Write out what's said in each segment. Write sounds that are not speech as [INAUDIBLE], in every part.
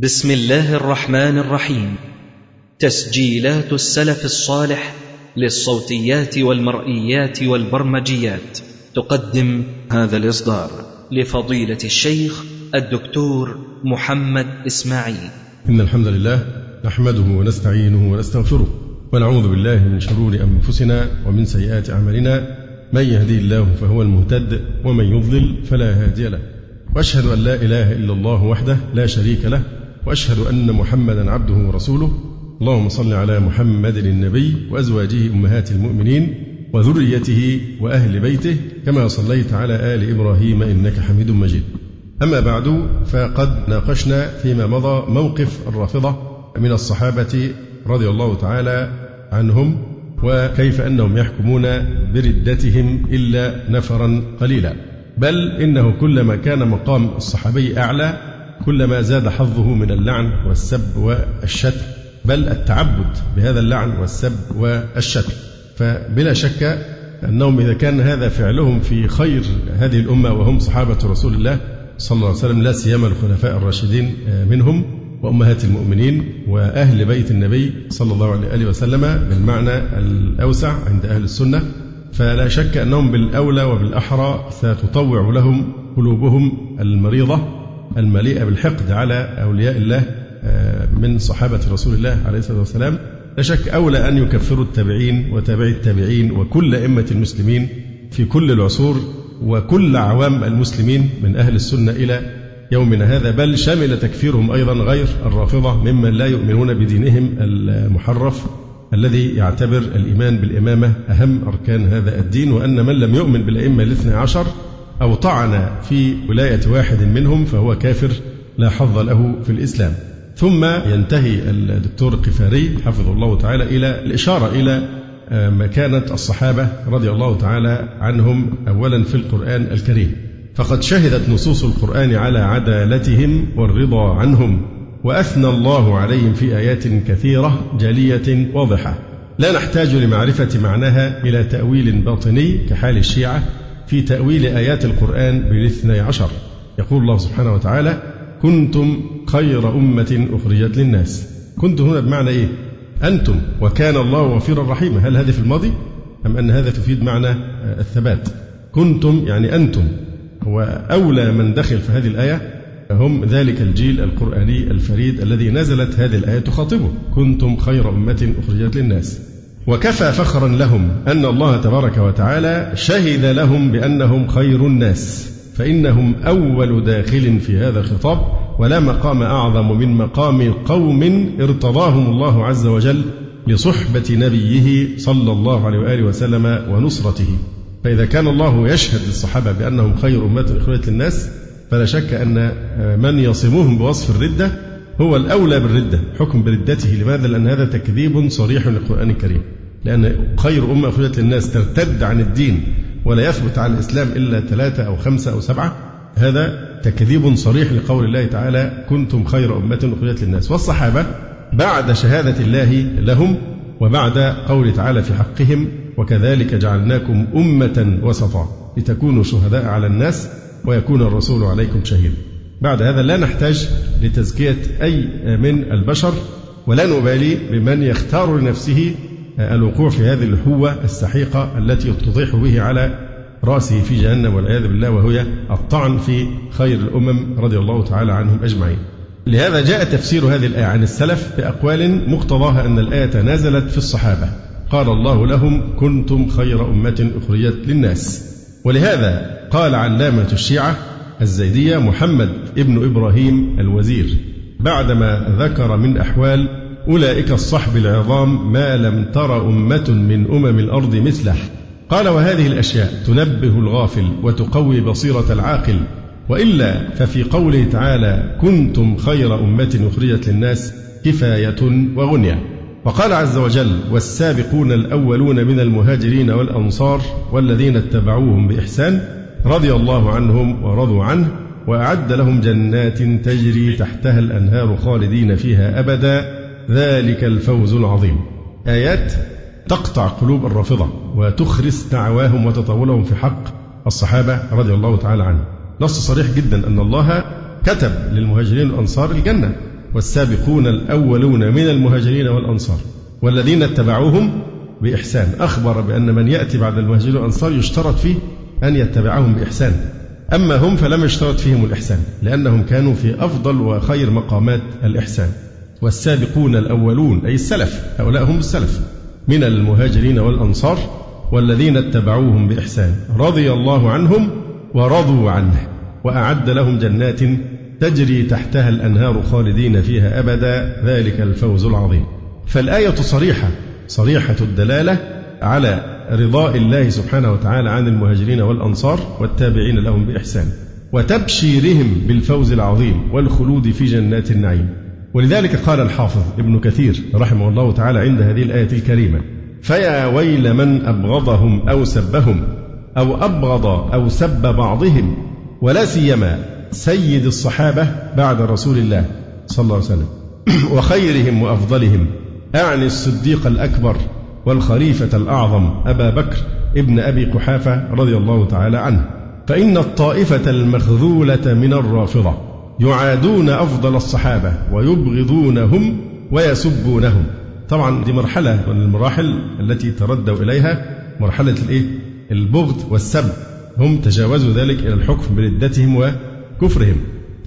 بسم الله الرحمن الرحيم. تسجيلات السلف الصالح للصوتيات والمرئيات والبرمجيات. تقدم هذا الإصدار لفضيلة الشيخ الدكتور محمد إسماعيل. إن الحمد لله نحمده ونستعينه ونستغفره ونعوذ بالله من شرور أنفسنا ومن سيئات أعمالنا. من يهدي الله فهو المهتد ومن يضلل فلا هادي له. وأشهد أن لا إله إلا الله وحده لا شريك له وأشهد أن محمدا عبده ورسوله. اللهم صل على محمد النبي وأزواجه أمهات المؤمنين وذريته وأهل بيته كما صليت على آل إبراهيم إنك حميد مجيد. أما بعد فقد ناقشنا فيما مضى موقف الرافضة من الصحابة رضي الله تعالى عنهم وكيف أنهم يحكمون بردتهم إلا نفرا قليلا. بل إنه كلما كان مقام الصحابي أعلى كلما زاد حظه من اللعن والسب والشتم بل التعبد بهذا اللعن والسب والشتم. فبلا شك أنهم إذا كان هذا فعلهم في خير هذه الأمة وهم صحابة رسول الله صلى الله عليه وسلم لا سيما الخلفاء الراشدين منهم وأمهات المؤمنين وأهل بيت النبي صلى الله عليه وسلم بالمعنى الأوسع عند أهل السنة. فلا شك أنهم بالأولى وبالأحرى ستطوع لهم قلوبهم المريضة. المليئة بالحقد على أولياء الله من صحابة رسول الله عليه الصلاة والسلام. لا شك أولى أن يكفروا التابعين وتابعي التابعين وكل أئمة المسلمين في كل العصور وكل عوام المسلمين من أهل السنة إلى يومنا هذا. بل شمل تكفيرهم أيضا غير الرافضة ممن لا يؤمنون بدينهم المحرف الذي يعتبر الإيمان بالإمامة أهم أركان هذا الدين وأن من لم يؤمن بالأئمة الاثنى عشر أو طعن في ولاية واحد منهم فهو كافر لا حظ له في الإسلام. ثم ينتهي الدكتور القفاري حفظه الله تعالى إلى الإشارة إلى مكانة الصحابة رضي الله تعالى عنهم أولا في القرآن الكريم. فقد شهدت نصوص القرآن على عدالتهم والرضا عنهم وأثنى الله عليهم في آيات كثيرة جلية واضحة. لا نحتاج لمعرفة معناها إلى تأويل باطني كحال الشيعة في تأويل آيات القرآن بالاثني عشر. يقول الله سبحانه وتعالى كنتم خير أمة أخرجت للناس. كنتم هنا بمعنى إيه؟ أنتم وكان الله غفورا رحيما. هل هذا في الماضي؟ أم أن هذا تفيد معنى الثبات؟ كنتم يعني أنتم. وأولى من دخل في هذه الآية هم ذلك الجيل القرآني الفريد الذي نزلت هذه الآية تخاطبه. كنتم خير أمة أخرجت للناس. وكفى فخرا لهم أن الله تبارك وتعالى شهد لهم بأنهم خير الناس فإنهم أول داخل في هذا الخطاب ولا مقام أعظم من مقام قوم ارتضاهم الله عز وجل لصحبة نبيه صلى الله عليه وآله وسلم ونصرته. فإذا كان الله يشهد للصحابة بأنهم خير أمة أخرجت للناس فلا شك أن من يصمهم بوصف الردة هو الأولى بالردة حكم بردته. لماذا؟ لأن هذا تكذيب صريح للقرآن الكريم. لأن خير أمة أخرجت للناس ترتد عن الدين ولا يثبت على الإسلام إلا ثلاثة أو خمسة أو سبعة. هذا تكذيب صريح لقول الله تعالى كنتم خير أمة أخرجت للناس. والصحابة بعد شهادة الله لهم وبعد قول تعالى في حقهم وكذلك جعلناكم أمة وسطا لتكونوا شهداء على الناس ويكون الرسول عليكم شهيدا. بعد هذا لا نحتاج لتزكية أي من البشر ولا نبالي بمن يختار لنفسه الوقوع في هذه الهوة السحيقة التي تطيح به على رأسه في جهنم والعياذ بالله وهي الطعن في خير الأمم رضي الله تعالى عنهم أجمعين. لهذا جاء تفسير هذه الآية عن السلف بأقوال مقتضاها أن الآية نزلت في الصحابة. قال الله لهم كنتم خير أمة أخرجت للناس. ولهذا قال علامة الشيعة الزيدية محمد ابن إبراهيم الوزير بعدما ذكر من أحوال أولئك الصحب العظام ما لم تر أمة من أمم الأرض مثله. قال وهذه الأشياء تنبه الغافل وتقوي بصيرة العاقل. وإلا ففي قوله تعالى كنتم خير أمة أخرجت للناس كفاية وغنية. وقال عز وجل والسابقون الأولون من المهاجرين والأنصار والذين اتبعوهم بإحسان رضي الله عنهم ورضوا عنه وأعد لهم جنات تجري تحتها الأنهار خالدين فيها أبدا. ذلك الفوز العظيم. آيات تقطع قلوب الرافضة وتخرس دعواهم وتطاولهم في حق الصحابة رضي الله تعالى عنهم. نص صريح جدا أن الله كتب للمهاجرين والأنصار الجنة والسابقون الأولون من المهاجرين والأنصار والذين اتبعوهم بإحسان. أخبر بأن من يأتي بعد المهاجرين والأنصار يشترط فيه أن يتبعهم بإحسان. أما هم فلم يشترط فيهم الإحسان لأنهم كانوا في أفضل وخير مقامات الإحسان. والسابقون الأولون أي السلف هؤلاء هم السلف من المهاجرين والأنصار والذين اتبعوهم بإحسان رضي الله عنهم ورضوا عنه وأعد لهم جنات تجري تحتها الأنهار خالدين فيها أبدا ذلك الفوز العظيم. فالآية صريحة صريحة الدلالة على رضاء الله سبحانه وتعالى عن المهاجرين والأنصار والتابعين لهم بإحسان وتبشيرهم بالفوز العظيم والخلود في جنات النعيم. ولذلك قال الحافظ ابن كثير رحمه الله تعالى عند هذه الآية الكريمة فيا ويل من أبغضهم أو سبهم أو أبغض أو سب بعضهم ولا سيما سيد الصحابة بعد رسول الله صلى الله عليه وسلم [CLEARS THROAT] وخيرهم وأفضلهم أعني الصديق الأكبر والخليفة الأعظم أبا بكر ابن أبي قحافة رضي الله تعالى عنه فإن الطائفة المخذولة من الرافضة يعادون أفضل الصحابة ويبغضونهم ويسبونهم. طبعا دي مرحلة من المراحل التي تردوا إليها. مرحلة الإيه؟ البغض والسب. هم تجاوزوا ذلك إلى الحكم بردتهم وكفرهم.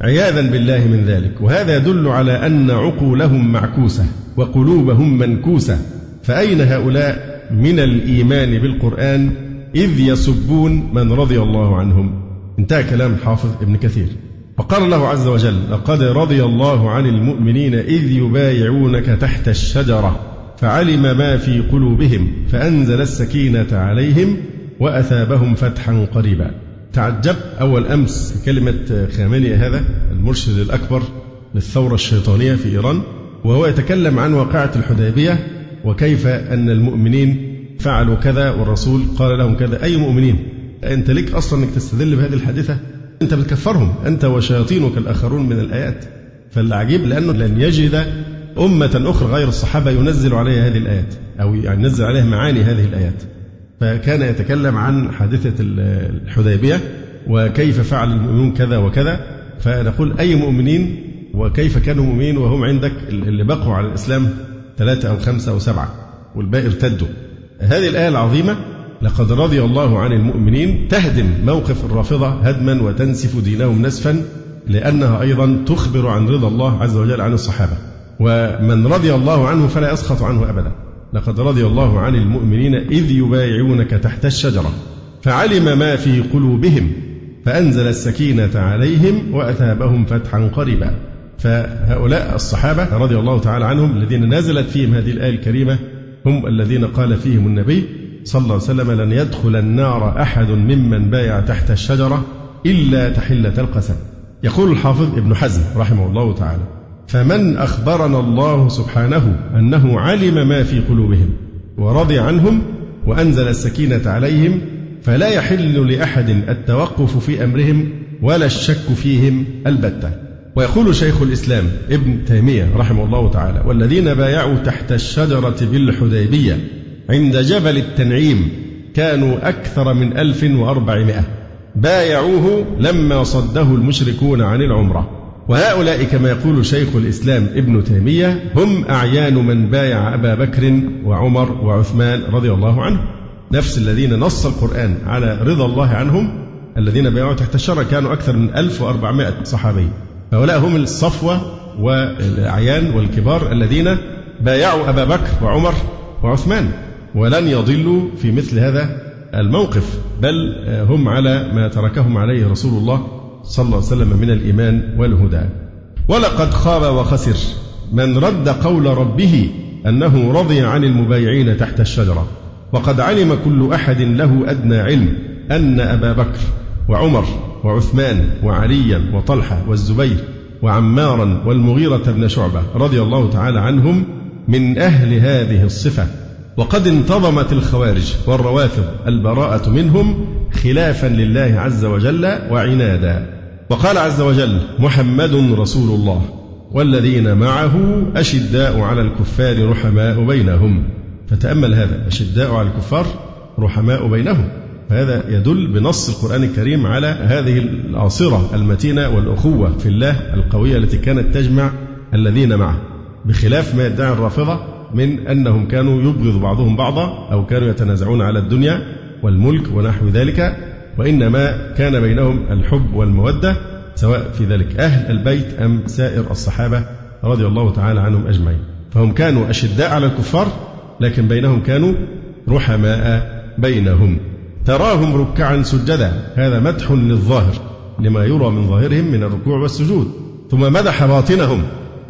عياذا بالله من ذلك. وهذا يدل على أن عقولهم معكوسة وقلوبهم منكوسة. فأين هؤلاء من الإيمان بالقرآن إذ يسبون من رضي الله عنهم؟ انتهى كلام الحافظ ابن كثير. وقال الله عز وجل لقد رضي الله عن المؤمنين إذ يبايعونك تحت الشجرة فعلم ما في قلوبهم فأنزل السكينة عليهم وأثابهم فتحا قريبا. تعجب أول أمس كلمة خامنئي هذا المرشد الأكبر للثورة الشيطانية في إيران وهو يتكلم عن واقعة الحديبية وكيف أن المؤمنين فعلوا كذا والرسول قال لهم كذا. أي مؤمنين؟ أنت لك أصلا أنك تستدل بهذه الحادثة؟ أنت بتكفرهم. أنت وشياطينك الآخرون من الآيات. فالعجيب لأنه لن يجد أمة أخرى غير الصحابة ينزل عليها هذه الآيات أو يعني ينزل عليها معاني هذه الآيات. فكان يتكلم عن حادثة الحديبية وكيف فعل المؤمنون كذا وكذا. فنقول أي مؤمنين وكيف كانوا مؤمنين وهم عندك؟ اللي بقوا على الإسلام ثلاثة أو خمسة أو سبعة والباقي ارتدوا. هذه الآية العظيمة لقد رضي الله عن المؤمنين تهدم موقف الرافضة هدما وتنسف دينهم نسفا لأنها أيضا تخبر عن رضا الله عز وجل عن الصحابة. ومن رضي الله عنه فلا يسخط عنه أبدا. لقد رضي الله عن المؤمنين إذ يبايعونك تحت الشجرة. فعلم ما في قلوبهم فأنزل السكينة عليهم وأثابهم فتحا قريبا. فهؤلاء الصحابة رضي الله تعالى عنهم الذين نزلت فيهم هذه الآية الكريمة هم الذين قال فيهم النبي صلى الله عليه وسلم لن يدخل النار أحد ممن بايع تحت الشجرة إلا تحلة القسم. يقول الحافظ ابن حزم رحمه الله تعالى فمن أخبرنا الله سبحانه أنه علم ما في قلوبهم ورضي عنهم وأنزل السكينة عليهم فلا يحل لأحد التوقف في أمرهم ولا الشك فيهم البتة. ويقول شيخ الإسلام ابن تيمية رحمه الله تعالى والذين بايعوا تحت الشجرة بالحديبية عند جبل التنعيم كانوا أكثر من ألف وأربعمائة. بايعوه لما صده المشركون عن العمرة. وهؤلاء كما يقول شيخ الإسلام ابن تيمية هم أعيان من بايع أبا بكر وعمر وعثمان رضي الله عنه. نفس الذين نص القرآن على رضا الله عنهم الذين بايعوا تحت الشجرة كانوا أكثر من 1400 صحابي. هؤلاء هم الصفوة والأعيان والكبار الذين بايعوا أبا بكر وعمر وعثمان. ولن يضلوا في مثل هذا الموقف بل هم على ما تركهم عليه رسول الله صلى الله عليه وسلم من الإيمان والهدى. ولقد خاب وخسر من رد قول ربه أنه رضي عن المبايعين تحت الشجرة. وقد علم كل أحد له أدنى علم أن أبا بكر وعمر وعثمان وعليا وطلحة والزبير وعمارا والمغيرة بن شعبة رضي الله تعالى عنهم من أهل هذه الصفة. وقد انتظمت الخوارج والروافض البراءة منهم خلافا لله عز وجل وعنادا. وقال عز وجل محمد رسول الله والذين معه أشداء على الكفار رحماء بينهم. فتأمل هذا أشداء على الكفار رحماء بينهم. فهذا يدل بنص القرآن الكريم على هذه العاصرة المتينة والأخوة في الله القوية التي كانت تجمع الذين معه. بخلاف ما يدعي الرافضة من أنهم كانوا يبغض بعضهم بعضا أو كانوا يتنازعون على الدنيا والملك ونحو ذلك وإنما كان بينهم الحب والمودة سواء في ذلك أهل البيت أم سائر الصحابة رضي الله تعالى عنهم أجمعين. فهم كانوا أشداء على الكفار لكن بينهم كانوا رحماء بينهم. تراهم ركعا سجدا هذا مدح للظاهر لما يرى من ظاهرهم من الركوع والسجود ثم مدح باطنهم.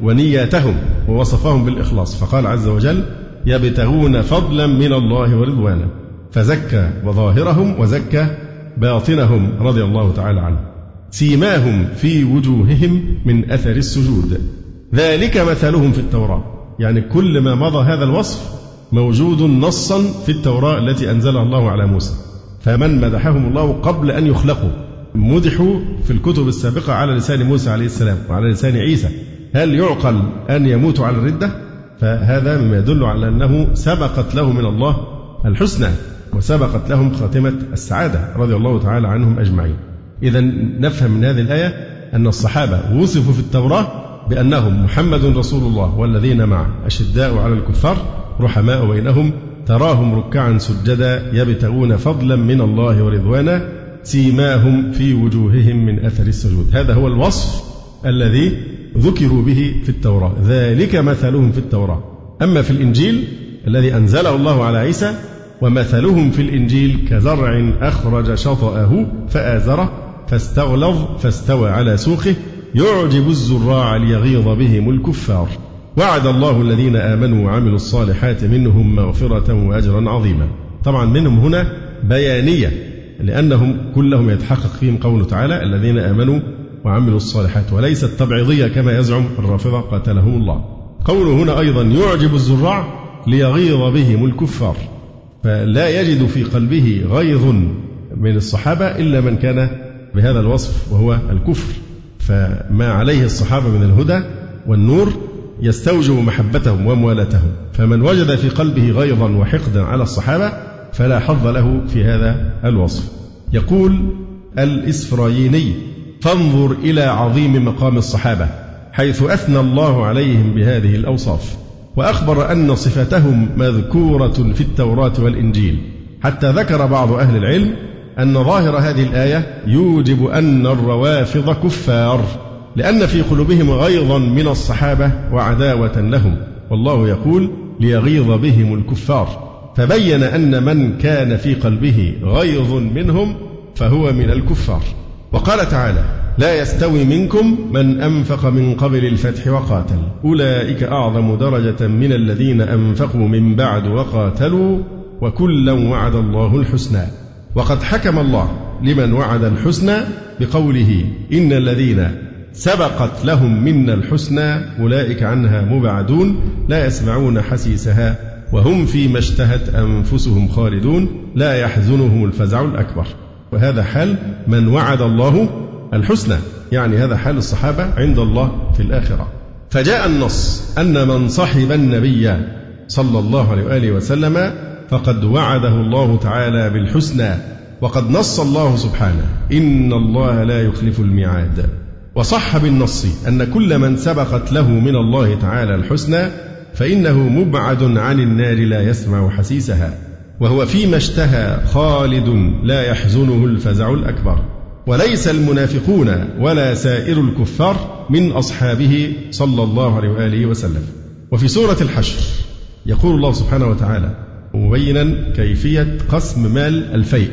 ونياتهم ووصفهم بالإخلاص. فقال عز وجل يبتغون فضلا من الله ورضوانا. فزكى وظاهرهم وزكى باطنهم رضي الله تعالى عنه. سيماهم في وجوههم من أثر السجود. ذلك مثلهم في التوراة. يعني كل ما مضى هذا الوصف موجود نصا في التوراة التي أنزلها الله على موسى. فمن مدحهم الله قبل أن يخلقوا. مدحوا في الكتب السابقة على لسان موسى عليه السلام وعلى لسان عيسى. هل يعقل أن يموتوا على الردة؟ فهذا مما يدل على أنه سبقت له من الله الحسنى وسبقت لهم خاتمة السعادة رضي الله تعالى عنهم أجمعين. إذا نفهم من هذه الآية أن الصحابة وصفوا في التوراة بأنهم محمد رسول الله والذين معه أشداء على الكفار رحماء بينهم تراهم ركعا سجدا يبتغون فضلا من الله ورضوانا سيماهم في وجوههم من أثر السجود. هذا هو الوصف الذي ذكروا به في التوراة. ذلك مثلهم في التوراة. أما في الإنجيل الذي أنزله الله على عيسى ومثلهم في الإنجيل كزرع أخرج شطأه فآزره فاستغلظ فاستوى على سوقه يعجب الزراع ليغيظ بهم الكفار. وعد الله الذين آمنوا وعملوا الصالحات منهم مغفرة وأجرا عظيما. طبعا منهم هنا بيانية لأنهم كلهم يتحقق فيهم قوله تعالى الذين آمنوا وعملوا الصالحات وليست تبعيضية كما يزعم الرافضة قاتلهم الله. قوله هنا أيضا يعجب الزراع ليغيظ بهم الكفار. فلا يجد في قلبه غيظ من الصحابة إلا من كان بهذا الوصف وهو الكفر. فما عليه الصحابة من الهدى والنور يستوجب محبتهم وموالاتهم. فمن وجد في قلبه غيظا وحقدا على الصحابة فلا حظ له في هذا الوصف. يقول الإسفرايني فانظر إلى عظيم مقام الصحابة حيث أثنى الله عليهم بهذه الأوصاف وأخبر أن صفتهم مذكورة في التوراة والإنجيل. حتى ذكر بعض أهل العلم أن ظاهر هذه الآية يوجب أن الروافض كفار لأن في قلوبهم غيظا من الصحابة وعداوة لهم. والله يقول ليغيظ بهم الكفار. فبين أن من كان في قلبه غيظ منهم فهو من الكفار. وقال تعالى لا يستوي منكم من أنفق من قبل الفتح وقاتل. أولئك أعظم درجة من الذين أنفقوا من بعد وقاتلوا وكلا وعد الله الحسنى. وقد حكم الله لمن وعد الحسنى بقوله إن الذين سبقت لهم منا الحسنى أولئك عنها مبعدون لا يسمعون حسيسها وهم فيما اشتهت أنفسهم خالدون لا يحزنهم الفزع الأكبر. وهذا حال من وعد الله الحسنى. يعني هذا حال الصحابة عند الله في الآخرة. فجاء النص أن من صحب النبي صلى الله عليه وآله وسلم فقد وعده الله تعالى بالحسنى. وقد نص الله سبحانه. إن الله لا يخلف الميعاد. وصح بالنص أن كل من سبقت له من الله تعالى الحسنى فإنه مبعد عن النار لا يسمع حسيسها. وهو فيما اشتهى خالد لا يحزنه الفزع الأكبر. وليس المنافقون ولا سائر الكفار من أصحابه صلى الله عليه وآله وسلم. وفي سورة الحشر يقول الله سبحانه وتعالى مبينا كيفية قسم مال الفيء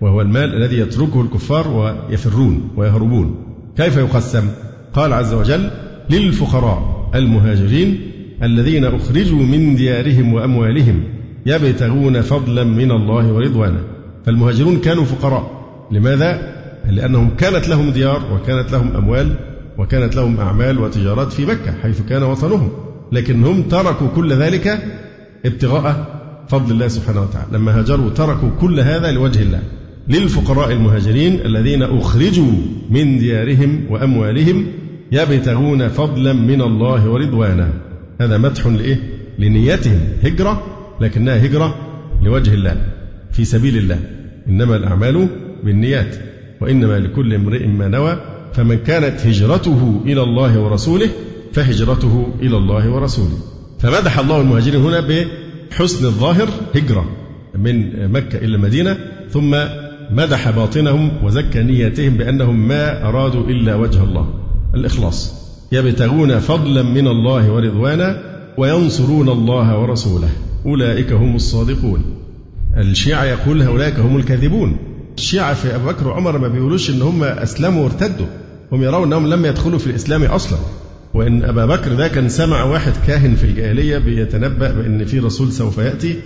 وهو المال الذي يتركه الكفار ويفرون ويهربون. كيف يقسم؟ قال عز وجل للفقراء المهاجرين الذين أخرجوا من ديارهم وأموالهم يبتغون فضلا من الله ورضوانه فالمهاجرون كانوا فقراء. لماذا؟ لأنهم كانت لهم ديار وكانت لهم أموال وكانت لهم أعمال وتجارات في مكة حيث كان وطنهم. لكنهم تركوا كل ذلك ابتغاء فضل الله سبحانه وتعالى. لما هاجروا تركوا كل هذا لوجه الله. للفقراء المهاجرين الذين أخرجوا من ديارهم وأموالهم يبتغون فضلا من الله ورضوانا. هذا مدح لإيه؟ لنيتهم. هجرة لكنها هجرة لوجه الله في سبيل الله. إنما الأعمال بالنيات وإنما لكل امرئ ما نوى. فمن كانت هجرته إلى الله ورسوله فهجرته إلى الله ورسوله. فمدح الله المهاجرين هنا بحسن الظاهر هجرة من مكة إلى المدينة ثم مدح باطنهم وزكى نياتهم بأنهم ما أرادوا إلا وجه الله الإخلاص. يبتغون فضلا من الله ورضوانا وينصرون الله ورسوله. أولئك هم الصادقون. الشيعة يقول هؤلاء هم الكاذبون. الشيعة في أبو بكر وعمر ما بيقولوش إن هم أسلموا وارتدوا. هم يرون أنهم لم يدخلوا في الإسلام أصلا. وإن أبا بكر ده كان سمع واحد كاهن في الجاهلية بيتنبأ بأن في رسول سوف يأتي.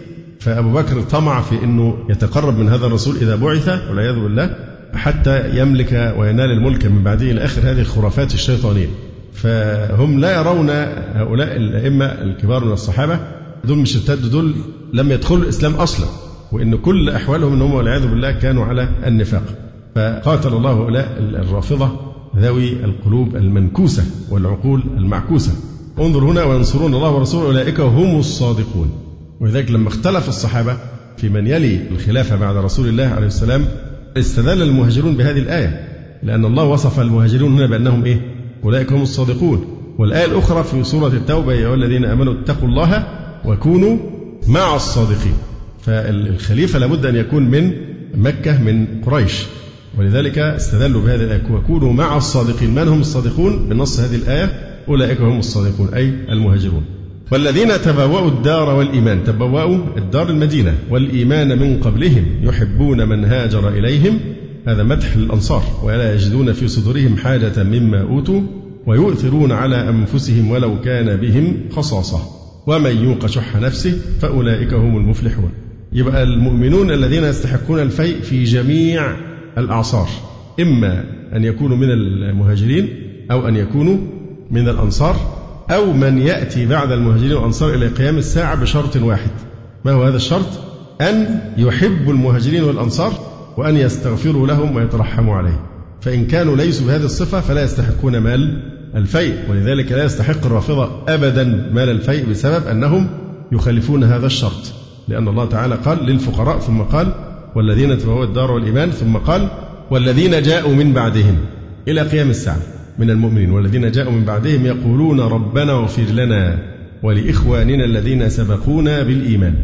فأبو بكر طمع في أنه يتقرب من هذا الرسول إذا بعث والعياذ بالله حتى يملك وينال الملك من بعده إلى آخر هذه الخرافات الشيطانية. فهم لا يرون هؤلاء الأئمة الكبار من الصحابة دول مش ارتدوا دول لم يدخلوا الإسلام أصلا وإن كل أحوالهم أنهم والعياذ بالله كانوا على النفاق. فقاتل الله هؤلاء الرافضة ذوي القلوب المنكوسة والعقول المعكوسة. انظر هنا وينصرون الله ورسوله أولئك هم الصادقون. ولذلك لما اختلف الصحابة في من يلي الخلافة بعد رسول الله عليه السلام استدل المهاجرون بهذه الآية لأن الله وصف المهاجرون هنا بأنهم إيه؟ أولئك هم الصادقون. والآية الأخرى في سورة التوبة يا الذين آمنوا اتقوا الله وكونوا مع الصادقين. فالخليفة لابد أن يكون من مكة من قريش. ولذلك استدلوا بهذه الآية وكونوا مع الصادقين. من هم الصادقون؟ بنص هذه الآية أولئك هم الصادقون أي المهاجرون. والذين تبوأوا الدار والإيمان تبوأوا الدار المدينة والإيمان من قبلهم يحبون من هاجر إليهم. هذا مدح للأنصار ولا يجدون في صدورهم حاجة مما أوتوا ويؤثرون على أنفسهم ولو كان بهم خصاصة. ومن يوق شح نفسه فأولئك هم المفلحون. يبقى المؤمنون الذين يستحقون الفيء في جميع الأعصار إما أن يكونوا من المهاجرين أو أن يكونوا من الأنصار أو من يأتي بعد المهاجرين والأنصار إلى قيام الساعة بشرط واحد. ما هو هذا الشرط؟ أن يحبوا المهاجرين والأنصار وأن يستغفروا لهم ويترحموا عليهم فإن كانوا ليسوا بهذه الصفة فلا يستحقون مال الفيء ولذلك لا يستحق الرافضة أبدا مال الفيء بسبب أنهم يخالفون هذا الشرط. لأن الله تعالى قال للفقراء ثم قال والذين تبوأوا الدار والإيمان ثم قال والذين جاءوا من بعدهم إلى قيام الساعة من المؤمنين. والذين جاءوا من بعدهم يقولون ربنا اغفر لنا ولإخواننا الذين سبقونا بالإيمان.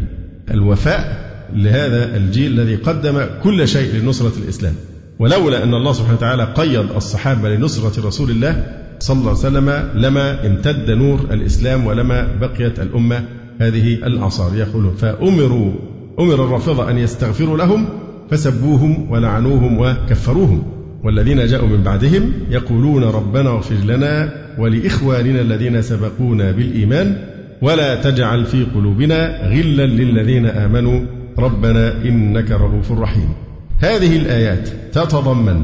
الوفاء لهذا الجيل الذي قدم كل شيء لنصرة الإسلام. ولولا أن الله سبحانه وتعالى قيد الصحابة لنصرة رسول الله صلى الله عليه وسلم لما امتد نور الإسلام ولما بقيت الأمة هذه الأعصار. يقولون فأمروا أمر الرافضة أن يستغفروا لهم فسبوهم ولعنوهم وكفروهم. والذين جاءوا من بعدهم يقولون ربنا اغفر لنا ولإخواننا الذين سبقونا بالإيمان ولا تجعل في قلوبنا غلا للذين آمنوا. ربنا إنك رؤوف رحيم. هذه الآيات تتضمن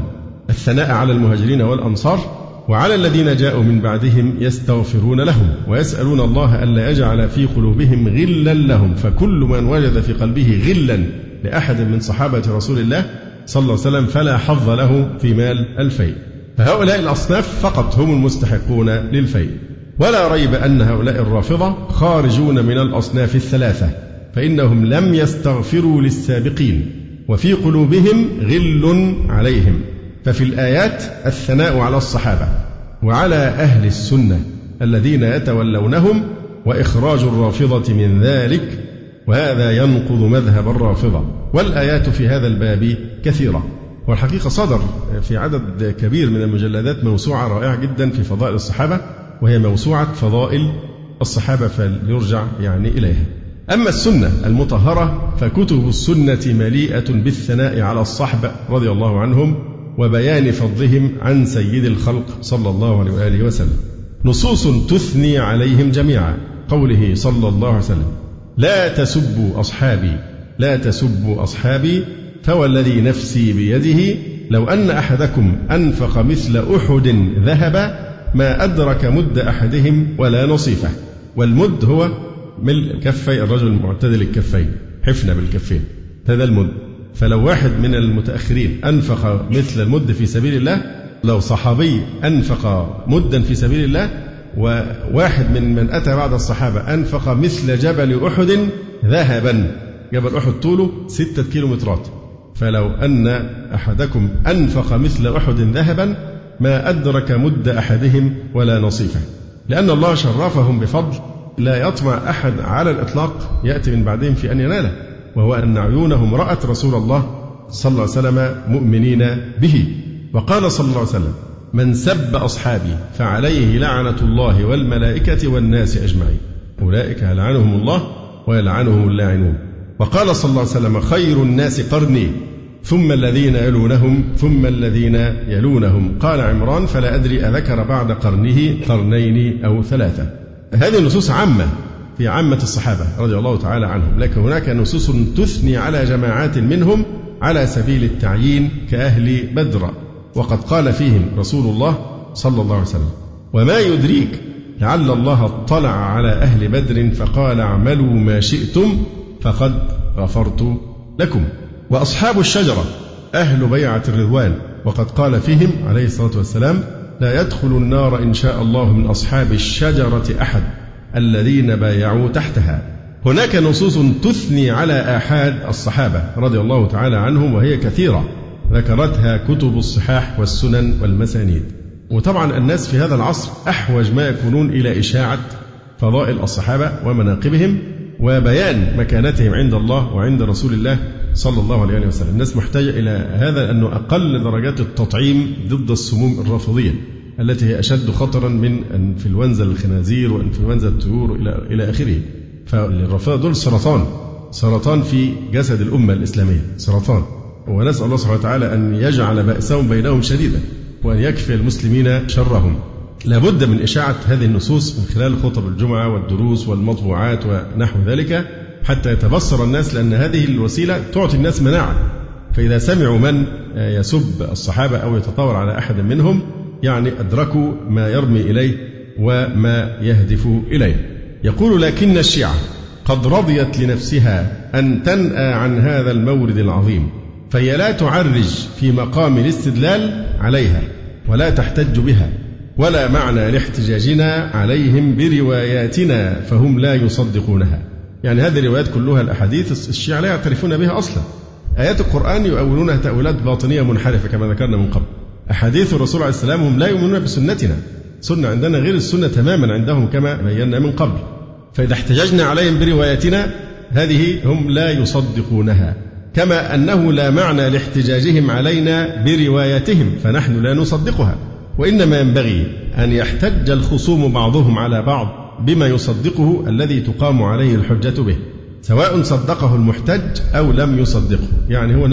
الثناء على المهاجرين والأنصار وعلى الذين جاءوا من بعدهم يستغفرون لهم ويسألون الله ألا يجعل في قلوبهم غلا لهم فكل من وجد في قلبه غلا لأحد من صحابة رسول الله صلى الله عليه وسلم فلا حظ له في مال الفيء. فهؤلاء الأصناف فقط هم المستحقون للفيء. ولا ريب أن هؤلاء الرافضة خارجون من الأصناف الثلاثة فإنهم لم يستغفروا للسابقين وفي قلوبهم غل عليهم. ففي الآيات الثناء على الصحابة وعلى أهل السنة الذين يتولونهم وإخراج الرافضة من ذلك وهذا ينقض مذهب الرافضة. والآيات في هذا الباب كثيرة. والحقيقة صدر في عدد كبير من المجلدات موسوعة رائعة جدا في فضائل الصحابة وهي موسوعة فضائل الصحابة فليرجع يعني إليها. أما السنة المطهرة فكتب السنة مليئة بالثناء على الصحبة رضي الله عنهم وبيان فضلهم عن سيد الخلق صلى الله عليه وآله وسلم. نصوص تثني عليهم جميعا قوله صلى الله عليه وسلم. لا تسبوا أصحابي لا تسبوا أصحابي فوالذي نفسي بيده لو أن أحدكم أنفق مثل أحد ذهب ما أدرك مد أحدهم ولا نصيفه. والمد هو ملء كفي الرجل المعتدل الكفين حفنة بالكفين. هذا المد. فلو واحد من المتأخرين أنفق مثل المد في سبيل الله لو صحابي أنفق مدا في سبيل الله وواحد من من أتى بعد الصحابة أنفق مثل جبل أحد ذهبا. جبل أحد طوله ستة كيلومترات. فلو أن أحدكم أنفق مثل أحد ذهبا ما أدرك مد أحدهم ولا نصيفه. لأن الله شرفهم بفضل لا يطمع أحد على الإطلاق يأتي من بعدهم في أن يناله. وهو أن عيونهم رأت رسول الله صلى الله عليه وسلم مؤمنين به. وقال صلى الله عليه وسلم من سب أصحابي فعليه لعنة الله والملائكة والناس أجمعين. أولئك يلعنهم الله ويلعنهم اللاعنون. وقال صلى الله عليه وسلم خير الناس قرني ثم الذين يلونهم ثم الذين يلونهم. قال عمران فلا أدري أذكر بعد قرنه قرنين أو ثلاثة. هذه النصوص عامة. في عامة الصحابة رضي الله تعالى عنهم. لكن هناك نصوص تثني على جماعات منهم على سبيل التعيين كأهل بدر. وقد قال فيهم رسول الله صلى الله عليه وسلم وما يدريك لعل الله اطلع على أهل بدر فقال اعملوا ما شئتم فقد غفرت لكم. وأصحاب الشجرة أهل بيعة الرضوان. وقد قال فيهم عليه الصلاة والسلام لا يدخل النار إن شاء الله من أصحاب الشجرة أحد. الذين بايعوا تحتها. هناك نصوص تثني على آحاد الصحابة رضي الله تعالى عنهم وهي كثيرة. ذكرتها كتب الصحاح والسنن والمسانيد. وطبعا الناس في هذا العصر أحوج ما يكونون إلى إشاعة فضائل الصحابة ومناقبهم وبيان مكانتهم عند الله وعند رسول الله صلى الله عليه وسلم. الناس محتاجة إلى هذا أنه أقل درجات التطعيم ضد السموم الرافضية. التي هي أشد خطرا من إنفلونزا الخنازير وإنفلونزا الطيور إلى إلى آخره. فالرافضة دول سرطان سرطان في جسد الأمة الإسلامية سرطان. ونسأل الله سبحانه وتعالى أن يجعل بأسهم بينهم شديدا وأن يكفي المسلمين شرهم. لابد من إشاعة هذه النصوص من خلال خطب الجمعة والدروس والمطبوعات ونحو ذلك حتى يتبصر الناس لأن هذه الوسيلة تعطي الناس مناعة. فإذا سمعوا من يسب الصحابة أو يتطاول على أحد منهم يعني أدركوا ما يرمي إليه وما يهدف إليه. يقول لكن الشيعة قد رضيت لنفسها أن تنأى عن هذا المورد العظيم فهي لا تعرج في مقام الاستدلال عليها ولا تحتج بها ولا معنى لاحتجاجنا عليهم برواياتنا فهم لا يصدقونها. يعني هذه الروايات كلها الأحاديث الشيعة لا يعترفون بها أصلا. آيات القرآن يؤولونها تأويلات باطنية منحرفة كما ذكرنا من قبل. أحاديث الرسول عليه السلام هم لا يؤمنون بسنتنا. سنة عندنا غير السنة تماما عندهم كما بينا من قبل. فإذا احتججنا عليهم برواياتنا هذه هم لا يصدقونها. كما أنه لا معنى لاحتجاجهم علينا برواياتهم فنحن لا نصدقها. وإنما ينبغي أن يحتج الخصوم بعضهم على بعض بما يصدقه الذي تقام عليه الحجة به سواء صدقه المحتج أو لم يصدقه. يعني هو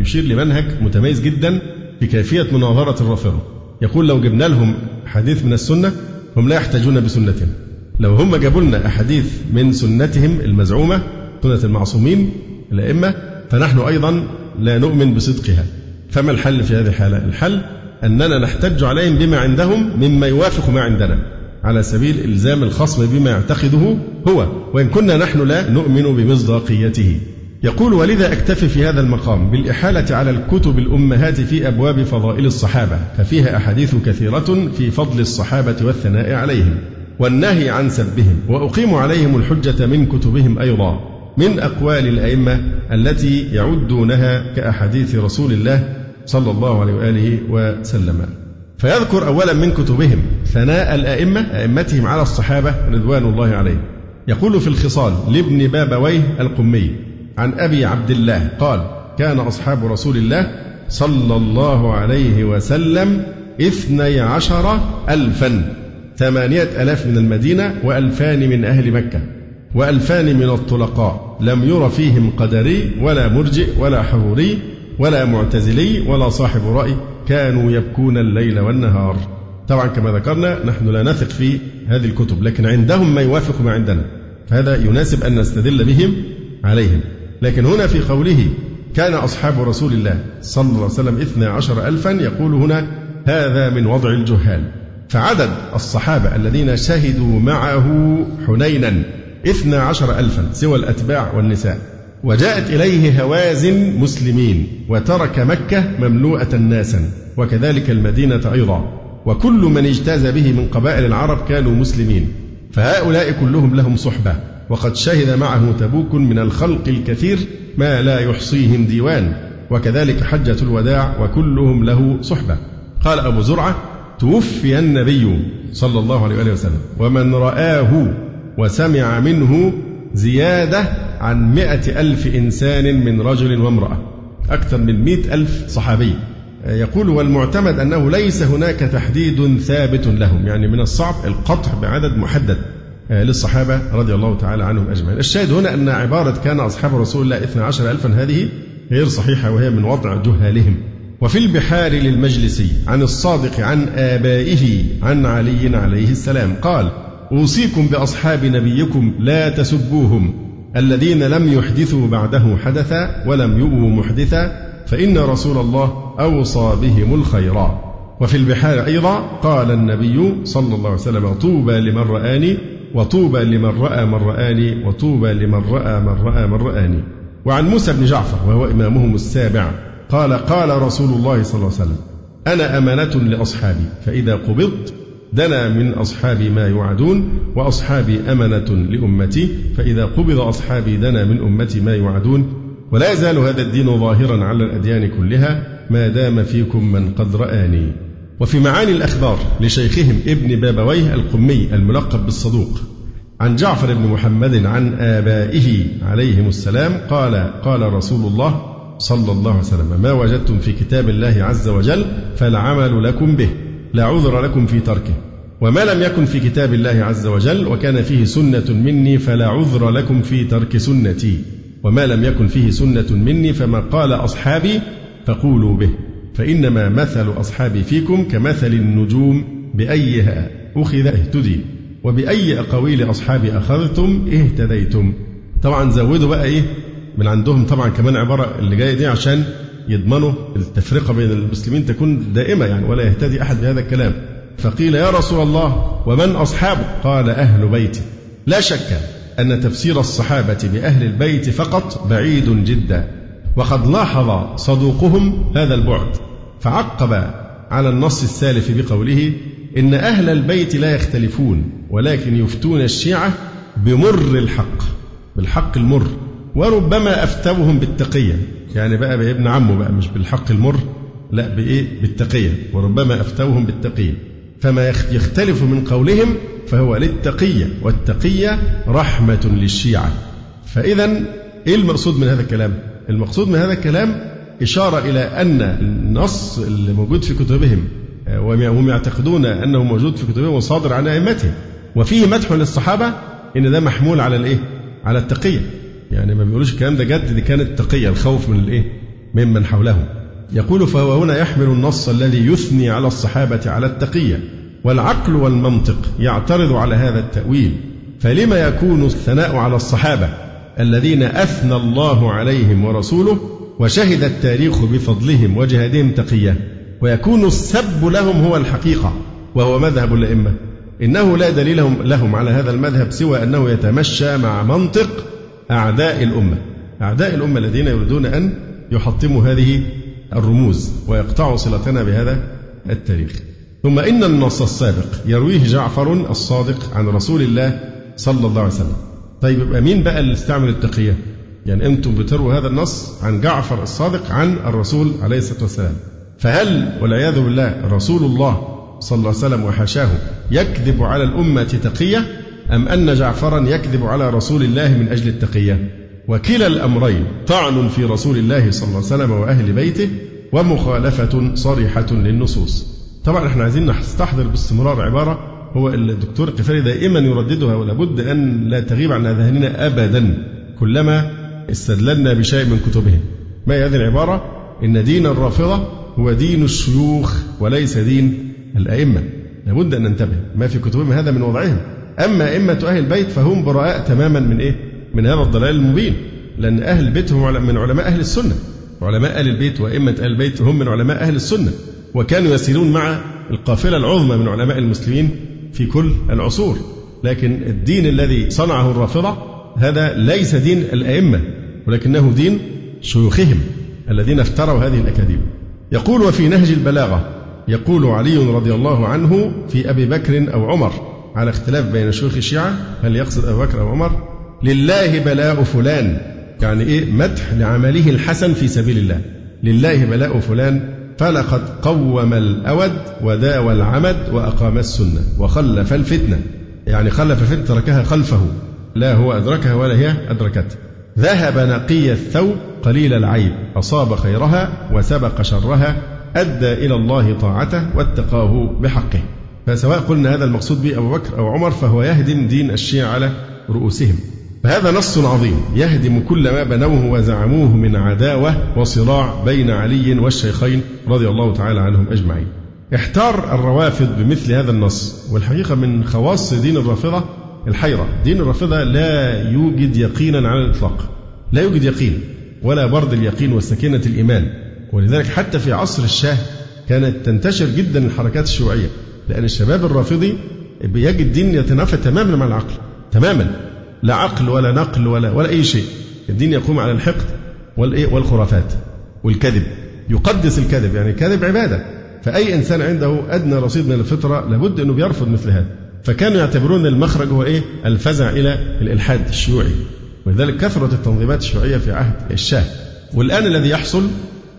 يشير لمنهج متميز جدا في كيفية مناظرة الرافضة يقول لو جبنا لهم حديث من السنة هم لا يحتاجون بسنتنا لو هم جابوا لنا أحاديث من سنتهم المزعومة سنة المعصومين الأئمة فنحن أيضا لا نؤمن بصدقها. فما الحل في هذه الحالة؟ الحل أننا نحتج عليهم بما عندهم مما يوافق ما عندنا. على سبيل إلزام الخصم بما يعتقده هو وإن كنا نحن لا نؤمن بمصداقيته. يقول ولذا أكتفي في هذا المقام بالإحالة على الكتب الأمهات في أبواب فضائل الصحابة ففيها أحاديث كثيرة في فضل الصحابة والثناء عليهم والنهي عن سبهم وأقيم عليهم الحجة من كتبهم أيضا من أقوال الأئمة التي يعدونها كأحاديث رسول الله صلى الله عليه وآله وسلم. فيذكر أولا من كتبهم ثناء الأئمة أئمتهم على الصحابة رضوان الله عليهم. يقول في الخصال لابن بابويه القمي عن أبي عبد الله قال كان أصحاب رسول الله صلى الله عليه وسلم اثني عشر ألفا ثمانية ألاف من المدينة وألفان من أهل مكة وألفان من الطلقاء. لم ير فيهم قدري ولا مرجئ ولا حروري ولا معتزلي ولا صاحب رأي كانوا يبكون الليل والنهار. طبعا كما ذكرنا نحن لا نثق في هذه الكتب لكن عندهم ما يوافق ما عندنا. فهذا يناسب أن نستدل بهم عليهم. لكن هنا في قوله كان أصحاب رسول الله صلى الله عليه وسلم اثنى عشر ألفا يقول هنا هذا من وضع الجهال. فعدد الصحابة الذين شهدوا معه حنينا اثنى عشر ألفا سوى الأتباع والنساء. وجاءت إليه هوازن مسلمين وترك مكة مملوءة ناسا وكذلك المدينة أيضا. وكل من اجتاز به من قبائل العرب كانوا مسلمين. فهؤلاء كلهم لهم صحبة. وقد شهد معه تبوك من الخلق الكثير ما لا يحصيهم ديوان وكذلك حجة الوداع وكلهم له صحبة. قال أبو زرعة توفي النبي صلى الله عليه وسلم ومن رآه وسمع منه زيادة عن مئة ألف إنسان من رجل وامرأة أكثر من مئة ألف صحابي. يقول والمعتمد أنه ليس هناك تحديد ثابت لهم يعني من الصعب القطع بعدد محدد. للصحابة رضي الله تعالى عنهم أجمعين. الشاهد هنا أن عبارة كان أصحاب رسول الله اثنا عشر ألفا هذه غير صحيحة وهي من وضع جهالهم. وفي البحار للمجلسي عن الصادق عن آبائه عن علي عليه السلام قال أوصيكم بأصحاب نبيكم لا تسبوهم الذين لم يحدثوا بعده حدثا ولم يؤوا محدثا فإن رسول الله أوصى بهم الخيرا وفي البحار أيضا قال النبي صلى الله عليه وسلم طوبى لمن رآني وطوبى لمن رأى من رآني وطوبى لمن رأى من رأى من رآني. وعن موسى بن جعفر وهو إمامهم السابع قال قال رسول الله صلى الله عليه وسلم أنا أمانة لأصحابي فإذا قبضت دنا من أصحابي ما يوعدون وأصحابي أمنة لأمتي فإذا قبض أصحابي دنا من أمتي ما يوعدون. ولا يزال هذا الدين ظاهرا على الأديان كلها ما دام فيكم من قد رآني. وفي معاني الأخبار لشيخهم ابن بابويه القمي الملقب بالصدوق عن جعفر بن محمد عن آبائه عليهم السلام قال قال رسول الله صلى الله عليه وسلم ما وجدتم في كتاب الله عز وجل فالعمل لكم به لا عذر لكم في تركه وما لم يكن في كتاب الله عز وجل وكان فيه سنة مني فلا عذر لكم في ترك سنتي وما لم يكن فيه سنة مني فما قال أصحابي فقولوا به. فإنما مثل أصحابي فيكم كمثل النجوم بأيها أخذ اهتدي وبأي أقاويل أصحابي أخذتم اهتديتم. طبعا زودوا بقى إيه؟ من عندهم طبعا كمان عبارة اللي جاية دي عشان يضمنوا التفرقة بين المسلمين تكون دائمة يعني ولا يهتدي أحد بهذا الكلام. فقيل يا رسول الله ومن أصحابه قال أهل بيتي. لا شك أن تفسير الصحابة بأهل البيت فقط بعيد جدا وقد لاحظ صدوقهم هذا البعد. فعقب على النص السالف بقوله إن أهل البيت لا يختلفون ولكن يفتون الشيعة بمر الحق بالحق المر وربما أفتوهم بالتقية. يعني بقى بابن عمه بقى مش بالحق المر لا بإيه؟ بالتقية وربما أفتوهم بالتقية. فما يختلف من قولهم فهو للتقية والتقية رحمة للشيعة. فإذا إيه المقصود من هذا الكلام؟ المقصود من هذا الكلام إشارة إلى أن النص اللي موجود في كتبهم آه، وهم يعتقدون أنه موجود في كتبهم وصادر عن أئمتهم. وفيه مدح للصحابة إن ده محمول على الإيه؟ على التقية. يعني ما بيقولوش الكلام ده جد دي كانت تقية الخوف من الإيه؟ ممن حولهم. يقول فهو هنا يحمل النص الذي يثني على الصحابة على التقية. والعقل والمنطق يعترض على هذا التأويل. فلما يكون الثناء على الصحابة الذين أثنى الله عليهم ورسوله وشهد التاريخ بفضلهم وجهادهم تقية ويكون السب لهم هو الحقيقة وهو مذهب الأئمة. إنه لا دليل لهم على هذا المذهب سوى أنه يتمشى مع منطق أعداء الأمة. أعداء الأمة الذين يريدون أن يحطموا هذه الرموز ويقطعوا صلتنا بهذا التاريخ. ثم إن النص السابق يرويه جعفر الصادق عن رسول الله صلى الله عليه وسلم. طيب يبقى مين بقى اللي استعمل التقية. يعني أنتم بتروا هذا النص عن جعفر الصادق عن الرسول عليه الصلاة والسلام. فهل والعياذ بالله رسول الله صلى الله عليه وسلم وحاشاه يكذب على الأمة تقية؟ أم أن جعفرا يكذب على رسول الله من أجل التقية؟ وكلا الأمرين طعن في رسول الله صلى الله عليه وسلم وأهل بيته ومخالفة صريحة للنصوص. طبعا إحنا عايزين نستحضر باستمرار عبارة هو الدكتور القفاري دائما يرددها ولابد أن لا تغيب عن أذهاننا أبدا. كلما استدللنا بشيء من كتبهم. ما هي هذه العبارة؟ إن دين الرافضة هو دين الشيوخ وليس دين الأئمة. لابد أن ننتبه ما في كتبهم هذا من وضعهم. أما أئمة أهل البيت فهم براء تماما من إيه؟ من هذا الضلال المبين. لأن أهل البيت هم من علماء أهل السنة. علماء أهل البيت وأئمة أهل البيت هم من علماء أهل السنة. وكانوا يسيرون مع القافلة العظمى من علماء المسلمين في كل العصور. لكن الدين الذي صنعه الرافضة هذا ليس دين الأئمة. ولكنه دين شيوخهم الذين افتروا هذه الأكاذيب. يقول وفي نهج البلاغة يقول علي رضي الله عنه في أبي بكر أو عمر على اختلاف بين شيوخ الشيعة هل يقصد أبو بكر أو عمر؟ لله بلاء فلان يعني إيه؟ مدح لعمله الحسن في سبيل الله. لله بلاء فلان فلقد قوم الأود وداوى العمد وأقام السنة وخلف الفتنة. يعني خلف الفتنة تركها خلفه لا هو أدركها ولا هي أدركته. ذهب نقي الثوب قليل العيب أصاب خيرها وسبق شرها أدى إلى الله طاعته واتقاه بحقه. فسواء قلنا هذا المقصود به أبو بكر أو عمر فهو يهدم دين الشيعة على رؤوسهم. فهذا نص عظيم يهدم كل ما بنوه وزعموه من عداوة وصراع بين علي والشيخين رضي الله تعالى عنهم أجمعين. احتار الروافض بمثل هذا النص والحقيقة من خواص دين الرافضة الحيرة. دين الرافضة لا يوجد يقينا على الإطلاق. لا يوجد يقين ولا برد اليقين وسكينة الإيمان. ولذلك حتى في عصر الشاه كانت تنتشر جدا الحركات الشيوعية لأن الشباب الرافضي بيجد الدين يتنافى تماما مع العقل. تماما. لا عقل ولا نقل ولا ولا أي شيء. الدين يقوم على الحقد والخرافات والكذب. يقدس الكذب يعني الكذب عبادة. فأي إنسان عنده أدنى رصيد من الفطرة لابد أنه بيرفض مثل هذا. فكانوا يعتبرون المخرج هو إيه؟ الفزع إلى الإلحاد الشيوعي. ولذلك كثرت التنظيمات الشيوعية في عهد الشاه. والآن الذي يحصل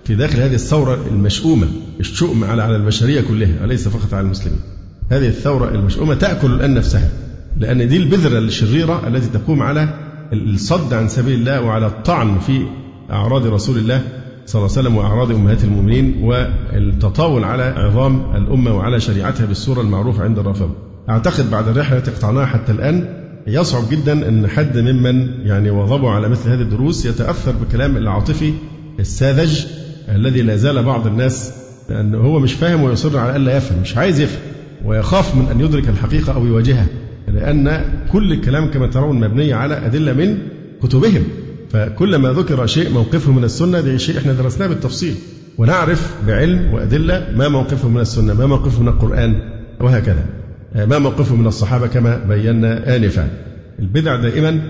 في داخل هذه الثورة المشؤومة الشؤم على على البشرية كلها وليس فقط على المسلمين؟ هذه الثورة المشؤومة تأكل الآن نفسها لأن دي البذرة الشريرة التي تقوم على الصد عن سبيل الله وعلى الطعن في أعراض رسول الله صلى الله عليه وسلم وأعراض أمهات المؤمنين والتطاول على عظام الأمة وعلى شريعتها بالصورة المعروفة عند الرافضة أعتقد بعد الرحلة التي قطعناها حتى الآن يصعب جدا أن حد ممن يعني واظبوا على مثل هذه الدروس يتأثر بكلام العاطفي الساذج الذي لا زال بعض الناس لأنه هو مش فاهم ويصر على ألا يفهم مش عايز يفهم ويخاف من أن يدرك الحقيقة أو يواجهها لأن كل الكلام كما ترون مبني على أدلة من كتبهم. فكلما ذكر شيء موقفه من السنة ده شيء إحنا درسناه بالتفصيل ونعرف بعلم وأدلة ما موقفه من السنة ما موقفه من القرآن وهكذا. ما موقفه من الصحابة كما بينا آنفا. البدع دائما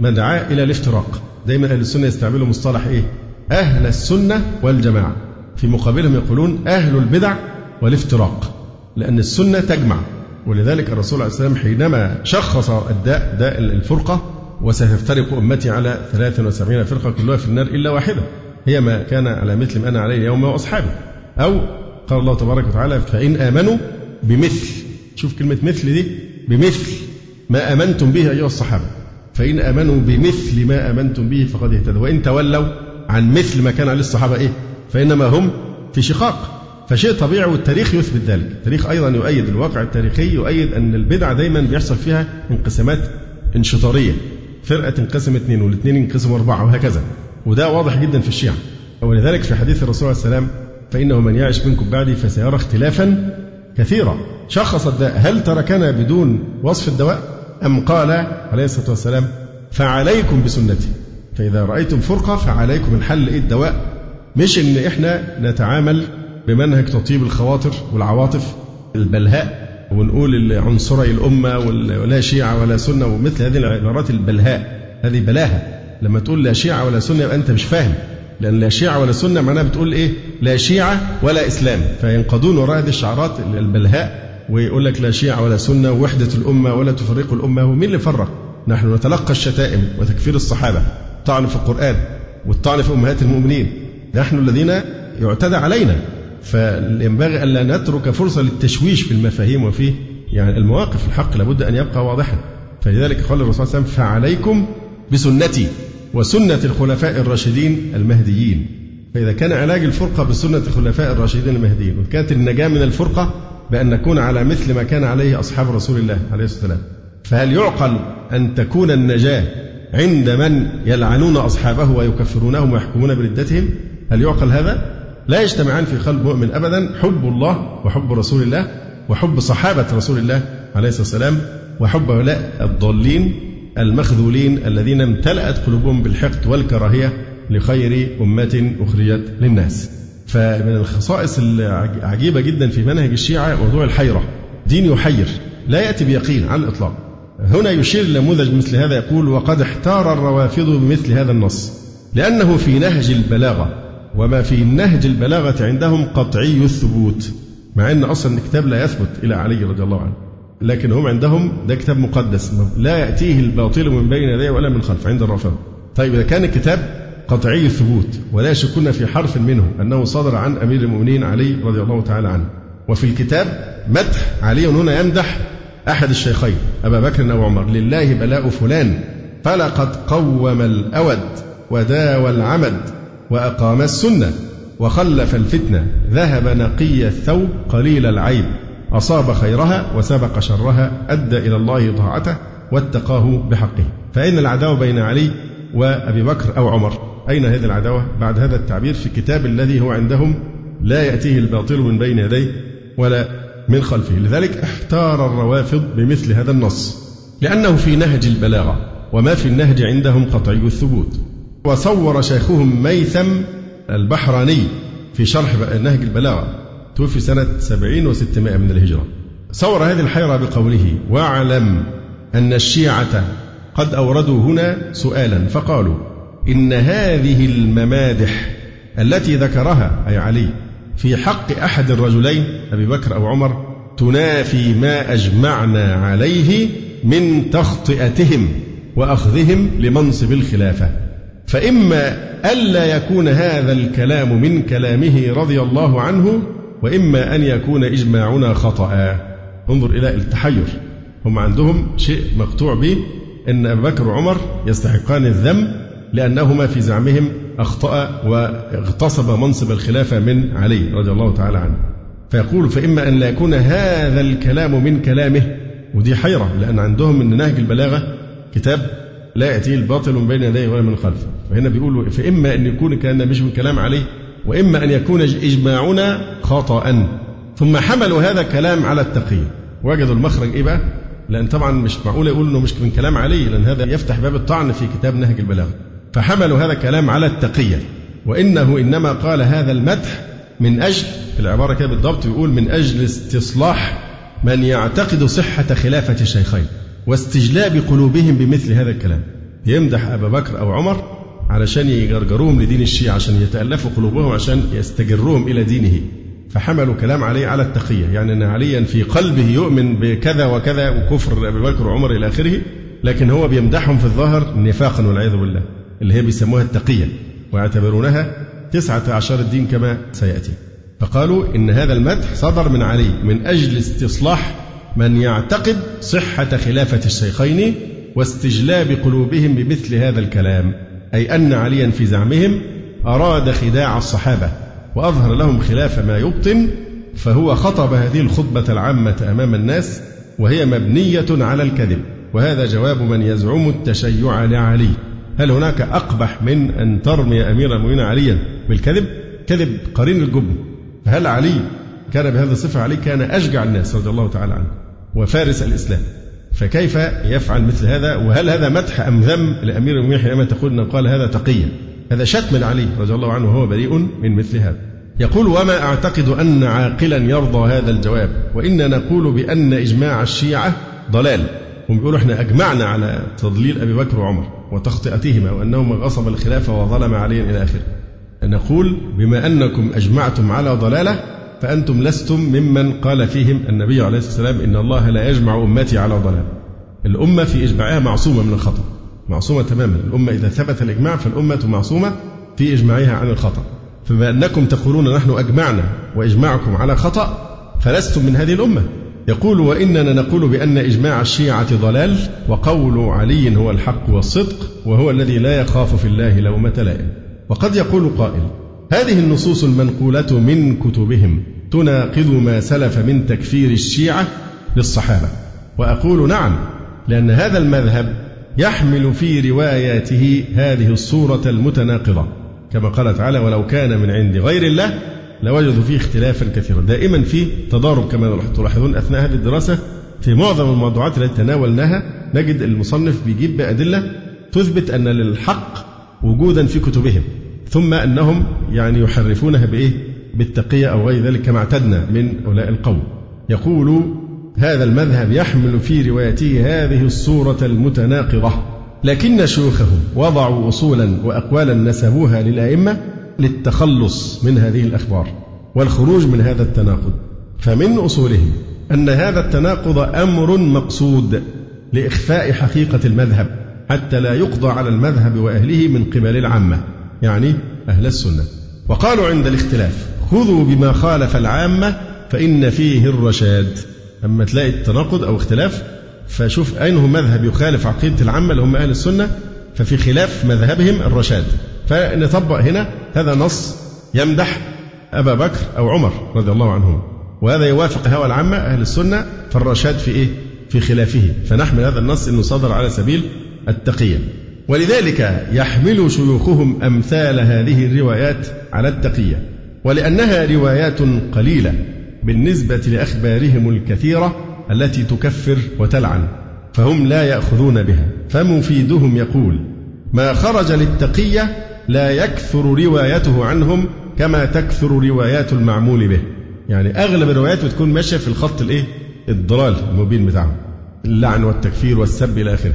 مدعاة إلى الافتراق دائما أهل السنة يستعملوا مصطلح إيه؟ أهل السنة والجماعة. في مقابلهم يقولون أهل البدع والافتراق لأن السنة تجمع. ولذلك الرسول عليه السلام حينما شخص الداء داء الفرقة وستفترق أمتي على 73 فرقة كلها في النار إلا واحدة. هي ما كان على مثل ما أنا عليه اليوم وأصحابي أو قال الله تبارك وتعالى فإن آمنوا بمثل. شوف كلمة مثل دي بمثل ما آمنتم به أيها الصحابة. فإن آمنوا بمثل ما آمنتم به فقد اهتدوا. وإن تولوا عن مثل ما كان عليه الصحابة إيه؟ فإنما هم في شقاق. فشيء طبيعي والتاريخ يثبت ذلك. التاريخ أيضا يؤيد الواقع التاريخي يؤيد أن البدع دايما بيحصل فيها انقسامات انشطارية. فرقة تنقسم اثنين والاثنين ينقسموا أربعة وهكذا. وده واضح جدا في الشيعة. ولذلك في حديث الرسول عليه السلام فإنه من يعش منكم بعدي فسيرى اختلافا كثيرا شخص الداء هل تركنا بدون وصف الدواء؟ أم قال عليه الصلاة والسلام فعليكم بسنتي. فإذا رأيتم فرقة فعليكم الحل. إيه الدواء؟ مش إن إحنا نتعامل بمنهج تطيب الخواطر والعواطف البلهاء ونقول عنصري الأمة ولا شيعة ولا سنة ومثل هذه العبارات البلهاء. هذه بلاهة. لما تقول لا شيعة ولا سنة يبقى أنت مش فاهم. لأن لا شيعة ولا سنة معناها بتقول إيه؟ لا شيعة ولا إسلام. فينقضون وراء هذه الشعارات البلهاء ويقول لك لا شيعة ولا سنة ووحدة الأمة ولا تفرق الأمة. ومين اللي فرق؟ نحن نتلقى الشتائم وتكفير الصحابة. طعن في القرآن والطعن في أمهات المؤمنين. نحن الذين يعتدى علينا. فينبغي ألا نترك فرصة للتشويش في المفاهيم وفي يعني المواقف. الحق لابد أن يبقى واضحا. فلذلك قال الرسول صلى الله عليه وسلم فعليكم بسنتي. وسنة الخلفاء الراشدين المهديين. فإذا كان علاج الفرقة بسنة الخلفاء الراشدين المهديين وكانت النجاة من الفرقة بأن نكون على مثل ما كان عليه أصحاب رسول الله عليه الصلاة والسلام. فهل يعقل أن تكون النجاة عند من يلعنون أصحابه ويكفرونهم ويحكمون بردتهم؟ هل يعقل هذا؟ لا يجتمعان في قلب مؤمن أبدا. حب الله وحب رسول الله وحب صحابة رسول الله عليه الصلاة والسلام وحب هؤلاء الضالين. المخذولين الذين امتلأت قلوبهم بالحقد والكراهية لخير أمة أخرجت للناس. فمن الخصائص العجيبة جدا في منهج الشيعة موضوع الحيرة. دين يحير لا يأتي بيقين على الإطلاق. هنا يشير لنموذج مثل هذا يقول وقد احتار الروافض بمثل هذا النص لأنه في نهج البلاغة وما في نهج البلاغة عندهم قطعي الثبوت مع أن أصلا الكتاب لا يثبت إلى علي رضي الله عنه. لكن هم عندهم ده كتاب مقدس لا يأتيه الباطل من بين يديه ولا من خلف عند الرافضة طيب إذا كان الكتاب قطعي الثبوت ولا يشكون في حرف منه أنه صدر عن أمير المؤمنين علي رضي الله تعالى عنه. وفي الكتاب مدح علي هنا يمدح أحد الشيخين أبا بكر أو عمر. لله بلاء فلان فلقد قوم الأود وداوى العمد وأقام السنة وخلف الفتنة ذهب نقي الثوب قليل العيب أصاب خيرها وسبق شرها أدى إلى الله طاعته واتقاه بحقه. فأين العداوة بين علي وأبي بكر أو عمر. أين هذه العداوة؟ بعد هذا التعبير في كتاب الذي هو عندهم لا يأتيه الباطل من بين يديه ولا من خلفه. لذلك احتار الروافض بمثل هذا النص. لأنه في نهج البلاغة وما في النهج عندهم قطعي الثبوت. وصور شيخهم ميثم البحراني في شرح نهج البلاغة. توفي سنة سبعين وستمائة من الهجرة. صور هذه الحيرة بقوله واعلم أن الشيعة قد أوردوا هنا سؤالا فقالوا إن هذه الممادح التي ذكرها أي علي في حق أحد الرجلين أبي بكر أو عمر تنافي ما أجمعنا عليه من تخطئتهم وأخذهم لمنصب الخلافة. فإما ألا يكون هذا الكلام من كلامه رضي الله عنه وإما أن يكون إجماعنا خطأ. انظر إلى التحير. هم عندهم شيء مقطوع به أن أبا بكر وعمر يستحقان الذم لأنهما في زعمهم أخطأ واغتصب منصب الخلافة من علي رضي الله تعالى عنه. فيقول فإما أن لا يكون هذا الكلام من كلامه. ودي حيرة لأن عندهم أن نهج البلاغة كتاب لا يأتيه الباطل من بين يديه ولا من خلفه. فهنا بيقولوا فإما أن يكون كأن مش من كلام عليه وإما أن يكون إجماعنا خطأ. ثم حملوا هذا الكلام على التقية وجدوا المخرج إيه بقى؟ لأن طبعا مش معقول يقول إنه مش من كلام علي لأن هذا يفتح باب الطعن في كتاب نهج البلاغة. فحملوا هذا الكلام على التقية وإنه إنما قال هذا المدح من أجل العبارة كده بالضبط يقول من أجل استصلاح من يعتقد صحة خلافة الشيخين واستجلاب قلوبهم بمثل هذا الكلام. يمدح أبا بكر أو عمر علشان يجرجروهم لدين الشيعة عشان يتألفوا قلوبهم عشان يستجروهم إلى دينه. فحملوا كلام عليه على التقية. يعني أن عليا في قلبه يؤمن بكذا وكذا وكفر أبي بكر وعمر إلى آخره لكن هو بيمدحهم في الظاهر نفاقا والعياذ بالله. اللي هي بيسموها التقية. ويعتبرونها تسعة عشر الدين كما سيأتي. فقالوا إن هذا المدح صدر من علي من أجل استصلاح من يعتقد صحة خلافة الشيخين واستجلاب قلوبهم بمثل هذا الكلام. أي أن عليا في زعمهم أراد خداع الصحابة وأظهر لهم خلاف ما يبطن فهو خطب هذه الخطبة العامة أمام الناس وهي مبنية على الكذب. وهذا جواب من يزعم التشيع لعلي. هل هناك أقبح من أن ترمي أمير المؤمنين عليا بالكذب؟ كذب قرين الجبن فهل علي كان بهذه الصفة؟ علي كان أشجع الناس رضي الله تعالى عنه. وفارس الإسلام. فكيف يفعل مثل هذا؟ وهل هذا مدح أم ذم؟ لأمير المؤمنين حينما تقول أنه قال هذا تقيا. هذا شتم لعلي رضي الله عنه وهو بريء من مثل هذا. يقول وما أعتقد أن عاقلا يرضى هذا الجواب وإن نقول بأن إجماع الشيعة ضلال. هم بيقولوا إحنا أجمعنا على تضليل أبي بكر وعمر وتخطئتهما وأنهما غصب الخلافة وظلم عليا إلى آخره. نقول بما أنكم أجمعتم على ضلالة فأنتم لستم ممن قال فيهم النبي عليه الصلاة والسلام إن الله لا يجمع أمتي على ضلال. الأمة في إجماعها معصومة من الخطأ. معصومة تماما. الأمة إذا ثبت الإجماع فالأمة معصومة في إجماعها عن الخطأ. فبما أنكم تقولون نحن أجمعنا وإجماعكم على خطأ فلستم من هذه الأمة. يقول وإننا نقول بأن إجماع الشيعة ضلال وقول علي هو الحق والصدق وهو الذي لا يخاف في الله لومة لائم. وقد يقول قائل هذه النصوص المنقولة من كتبهم. تناقض ما سلف من تكفير الشيعة للصحابة. وأقول نعم لأن هذا المذهب يحمل في رواياته هذه الصورة المتناقضة. كما قال تعالى ولو كان من عند غير الله لوجدوا فيه اختلافا كثيرا. دائما في تضارب كما تلاحظون أثناء هذه الدراسة في معظم الموضوعات التي تناولناها نجد المصنف بيجيب بأدلة تثبت أن للحق وجودا في كتبهم ثم أنهم يعني يحرفونها بإيه؟ بالتقية أو غير ذلك كما اعتدنا من أولاء القوم. يقول هذا المذهب يحمل في روايته هذه الصورة المتناقضة. لكن شيوخهم وضعوا أصولا وأقوالا نسبوها للأئمة للتخلص من هذه الأخبار والخروج من هذا التناقض. فمن أصولهم أن هذا التناقض أمر مقصود لإخفاء حقيقة المذهب حتى لا يقضى على المذهب وأهله من قبل العامة يعني أهل السنة. وقالوا عند الاختلاف خذوا بما خالف العامة فإن فيه الرشاد. أما تلاقي التناقض أو اختلاف فشوف أينه مذهب يخالف عقيدة العامة اللي هم أهل السنة ففي خلاف مذهبهم الرشاد. فنطبق هنا هذا نص يمدح أبا بكر أو عمر رضي الله عنهم. وهذا يوافق هوى العامة أهل السنة فالرشاد في إيه؟ في خلافه. فنحمل هذا النص أنه صدر على سبيل التقية ولذلك يحمل شيوخهم أمثال هذه الروايات على التقية. ولأنها روايات قليلة بالنسبة لأخبارهم الكثيرة التي تكفر وتلعن فهم لا يأخذون بها. فمفيدهم يقول ما خرج للتقية لا يكثر روايته عنهم كما تكثر روايات المعمول به. يعني أغلب الروايات بتكون ماشية في الخط الإيه؟ الضلال المبين بتاعهم اللعن والتكفير والسب إلى آخره.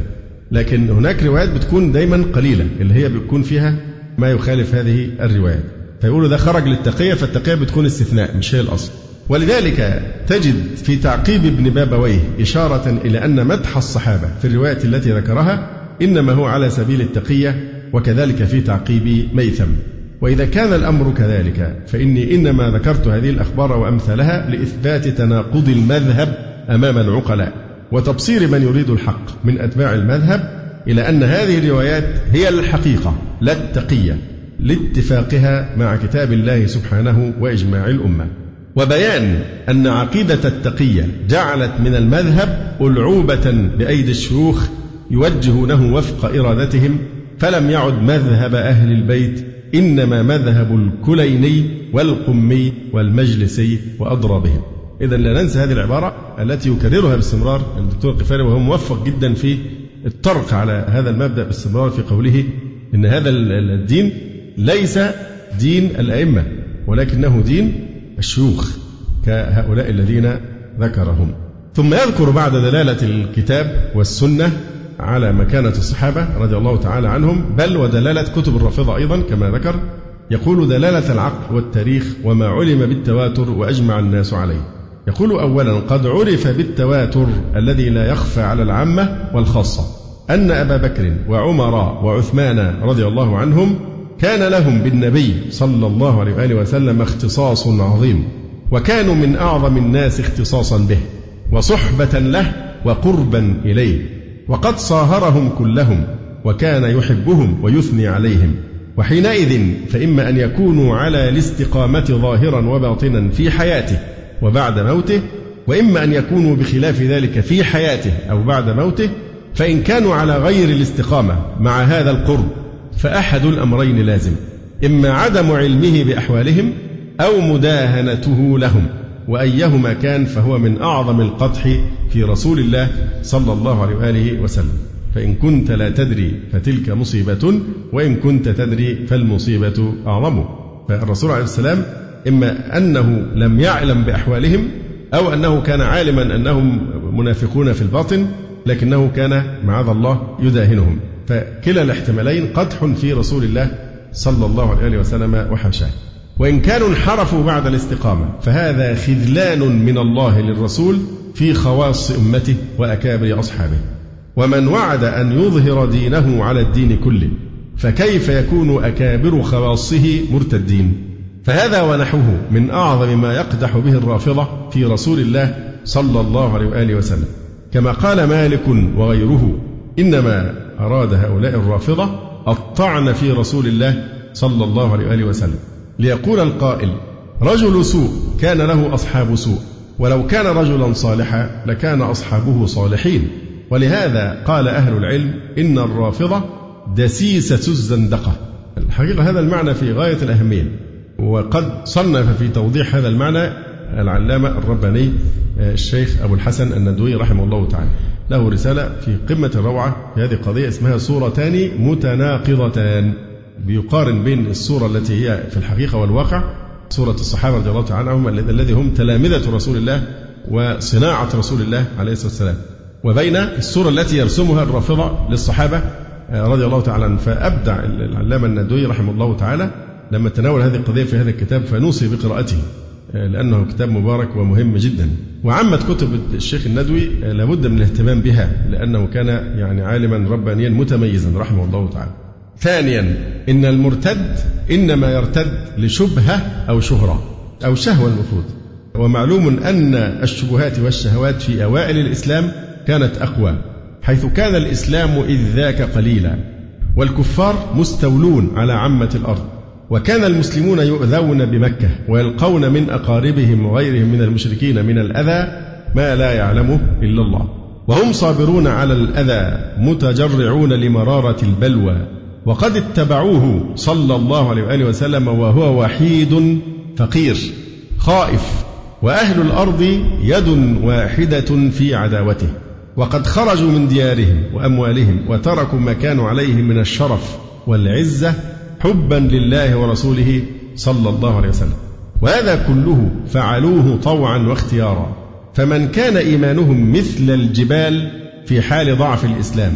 لكن هناك روايات بتكون دايما قليلة اللي هي بيكون فيها ما يخالف هذه الروايات. فيقولوا ده خرج للتقية فالتقية بتكون استثناء مش هي الأصل. ولذلك تجد في تعقيب ابن بابويه إشارة إلى أن مدح الصحابة في الرواية التي ذكرها إنما هو على سبيل التقية وكذلك في تعقيب ميثم. وإذا كان الأمر كذلك فإني إنما ذكرت هذه الأخبار وأمثالها لإثبات تناقض المذهب أمام العقلاء وتبصير من يريد الحق من أتباع المذهب إلى أن هذه الروايات هي الحقيقة لا التقية. لاتفاقها مع كتاب الله سبحانه وإجماع الأمة. وبيان أن عقيدة التقية جعلت من المذهب ألعوبة بأيدي الشيوخ يوجهونه وفق إرادتهم فلم يعد مذهب أهل البيت إنما مذهب الكليني والقمي والمجلسي وأضرابهم. إذا لا ننسى هذه العبارة التي يكررها باستمرار. الدكتور القفاري وهو موفق جدا في الطرق على هذا المبدأ باستمرار في قوله إن هذا الدين ليس دين الأئمة ولكنه دين الشيوخ كهؤلاء الذين ذكرهم. ثم يذكر بعد دلالة الكتاب والسنة على مكانة الصحابة رضي الله تعالى عنهم بل ودلالة كتب الرافضة أيضا كما ذكر يقول دلالة العقل والتاريخ وما علم بالتواتر وأجمع الناس عليه. يقول أولا قد عرف بالتواتر الذي لا يخفى على العامة والخاصة أن أبا بكر وعمر وعثمان رضي الله عنهم كان لهم بالنبي صلى الله عليه وآله وسلم اختصاص عظيم وكانوا من أعظم الناس اختصاصا به وصحبة له وقربا إليه وقد صاهرهم كلهم وكان يحبهم ويثني عليهم وحينئذ فإما أن يكونوا على الاستقامة ظاهرا وباطنا في حياته وبعد موته وإما أن يكونوا بخلاف ذلك في حياته أو بعد موته فإن كانوا على غير الاستقامة مع هذا القرب فأحد الأمرين لازم إما عدم علمه بأحوالهم أو مداهنته لهم وأيهما كان فهو من أعظم القدح في رسول الله صلى الله عليه وآله وسلم. فإن كنت لا تدري فتلك مصيبة وإن كنت تدري فالمصيبة أعظم. فالرسول عليه السلام إما أنه لم يعلم بأحوالهم أو أنه كان عالما أنهم منافقون في الباطن لكنه كان معاذ الله يداهنهم. فكلا الاحتمالين قدح في رسول الله صلى الله عليه وسلم وحاشاه. وإن كانوا انحرفوا بعد الاستقامة فهذا خذلان من الله للرسول في خواص أمته وأكابر أصحابه. ومن وعد أن يظهر دينه على الدين كله فكيف يكون أكابر خواصه مرتدين؟ فهذا ونحوه من أعظم ما يقدح به الرافضة في رسول الله صلى الله عليه وآله وسلم. كما قال مالك وغيره إنما أراد هؤلاء الرافضة الطعن في رسول الله صلى الله عليه وآله وسلم. ليقول القائل رجل سوء كان له أصحاب سوء. ولو كان رجلا صالحا لكان أصحابه صالحين. ولهذا قال أهل العلم إن الرافضة دسيسة الزندقة. الحقيقة هذا المعنى في غاية الأهمية. وقد صنف في توضيح هذا المعنى العلامة الرباني الشيخ أبو الحسن الندوي رحمه الله تعالى. له رسالة في قمة الروعة في هذه القضية اسمها صورتان متناقضتان. بيقارن بين الصورة التي هي في الحقيقة والواقع صورة الصحابة رضي الله تعالى عنهم الذي هم تلامذة رسول الله وصناعة رسول الله عليه الصلاة والسلام. وبين الصورة التي يرسمها الرافضة للصحابة آه، رضي الله تعالى عنهم. فأبدع العلامة الندوي رحمه الله تعالى لما تناول هذه القضية في هذا الكتاب فنوصي بقراءته. آه، لأنه كتاب مبارك ومهم جدا. وعامة كتب الشيخ الندوي آه، لابد من الاهتمام بها لأنه كان يعني عالما ربانيا متميزا رحمه الله تعالى. ثانيا إن المرتد إنما يرتد لشبهة أو شهرة أو شهوة المفروض. ومعلوم أن الشبهات والشهوات في أوائل الإسلام كانت أقوى حيث كان الإسلام إذ ذاك قليلا والكفار مستولون على عامة الأرض. وكان المسلمون يؤذون بمكة ويلقون من أقاربهم وغيرهم من المشركين من الأذى ما لا يعلمه إلا الله. وهم صابرون على الأذى متجرعون لمرارة البلوى. وقد اتبعوه صلى الله عليه وآله وسلم وهو وحيد فقير خائف. وأهل الأرض يد واحدة في عداوته. وقد خرجوا من ديارهم وأموالهم وتركوا ما كانوا عليه من الشرف والعزة حبا لله ورسوله صلى الله عليه وسلم. وهذا كله فعلوه طوعا واختيارا. فمن كان إيمانهم مثل الجبال في حال ضعف الإسلام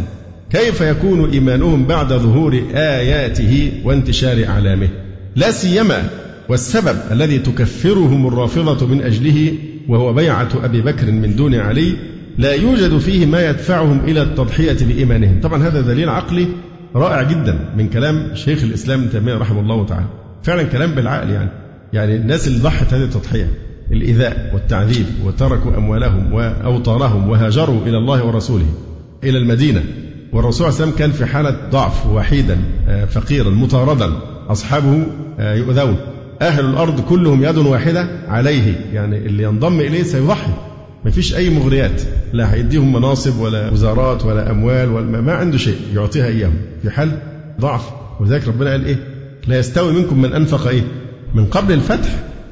كيف يكون إيمانهم بعد ظهور آياته وانتشار أعلامه؟ لا سيما والسبب الذي تكفرهم الرافضة من أجله وهو بيعة أبي بكر من دون علي لا يوجد فيه ما يدفعهم إلى التضحية بإيمانهم. طبعا هذا دليل عقلي رائع جدا من كلام شيخ الإسلام ابن تيمية رحمه الله تعالى. فعلا كلام بالعقل يعني. يعني الناس اللي ضحت هذه التضحية الإيذاء والتعذيب وتركوا أموالهم وأوطارهم وهاجروا إلى الله ورسوله إلى المدينة. والرسول عليه وسلم كان في حالة ضعف وحيدا آه، فقيرا مطاردا. أصحابه آه، يؤذون. أهل الأرض كلهم يد واحدة عليه. يعني اللي ينضم إليه سيضحي. ما فيش أي مغريات لا هيديهم مناصب ولا وزارات ولا أموال ولا ما عنده شيء يعطيها إياهم في حال ضعف. وذلك ربنا قال إيه؟ لا يستوي منكم من أنفق إيه؟ من قبل الفتح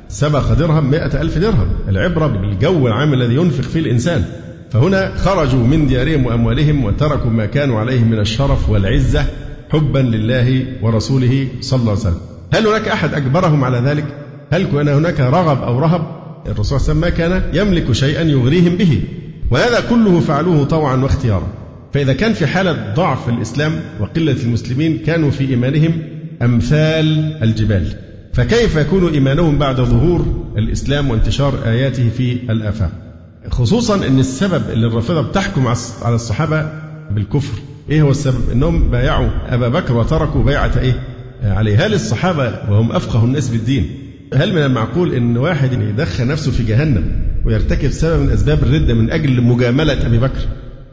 سبق درهم مئة ألف درهم. العبرة بالجو العام الذي ينفق فيه الإنسان. فهنا خرجوا من ديارهم وأموالهم وتركوا ما كانوا عليه من الشرف والعزة حبا لله ورسوله صلى الله عليه وسلم. هل هناك أحد أجبرهم على ذلك؟ هل كان هناك رغب أو رهب؟ الرسول صلى الله عليه وسلم ما كان يملك شيئا يغريهم به وهذا كله فعلوه طوعا واختيارا. فإذا كان في حالة ضعف الإسلام وقلة المسلمين كانوا في إيمانهم أمثال الجبال. فكيف يكون إيمانهم بعد ظهور الإسلام وانتشار آياته في الآفاق؟ خصوصا أن السبب اللي الرافضة بتحكم على الصحابة بالكفر. إيه هو السبب؟ أنهم بايعوا أبا بكر وتركوا بيعة إيه؟ عليه هل الصحابة وهم أفقه الناس بالدين. هل من المعقول أن واحد يدخل نفسه في جهنم ويرتكب سبب من أسباب الردة من أجل مجاملة أبي بكر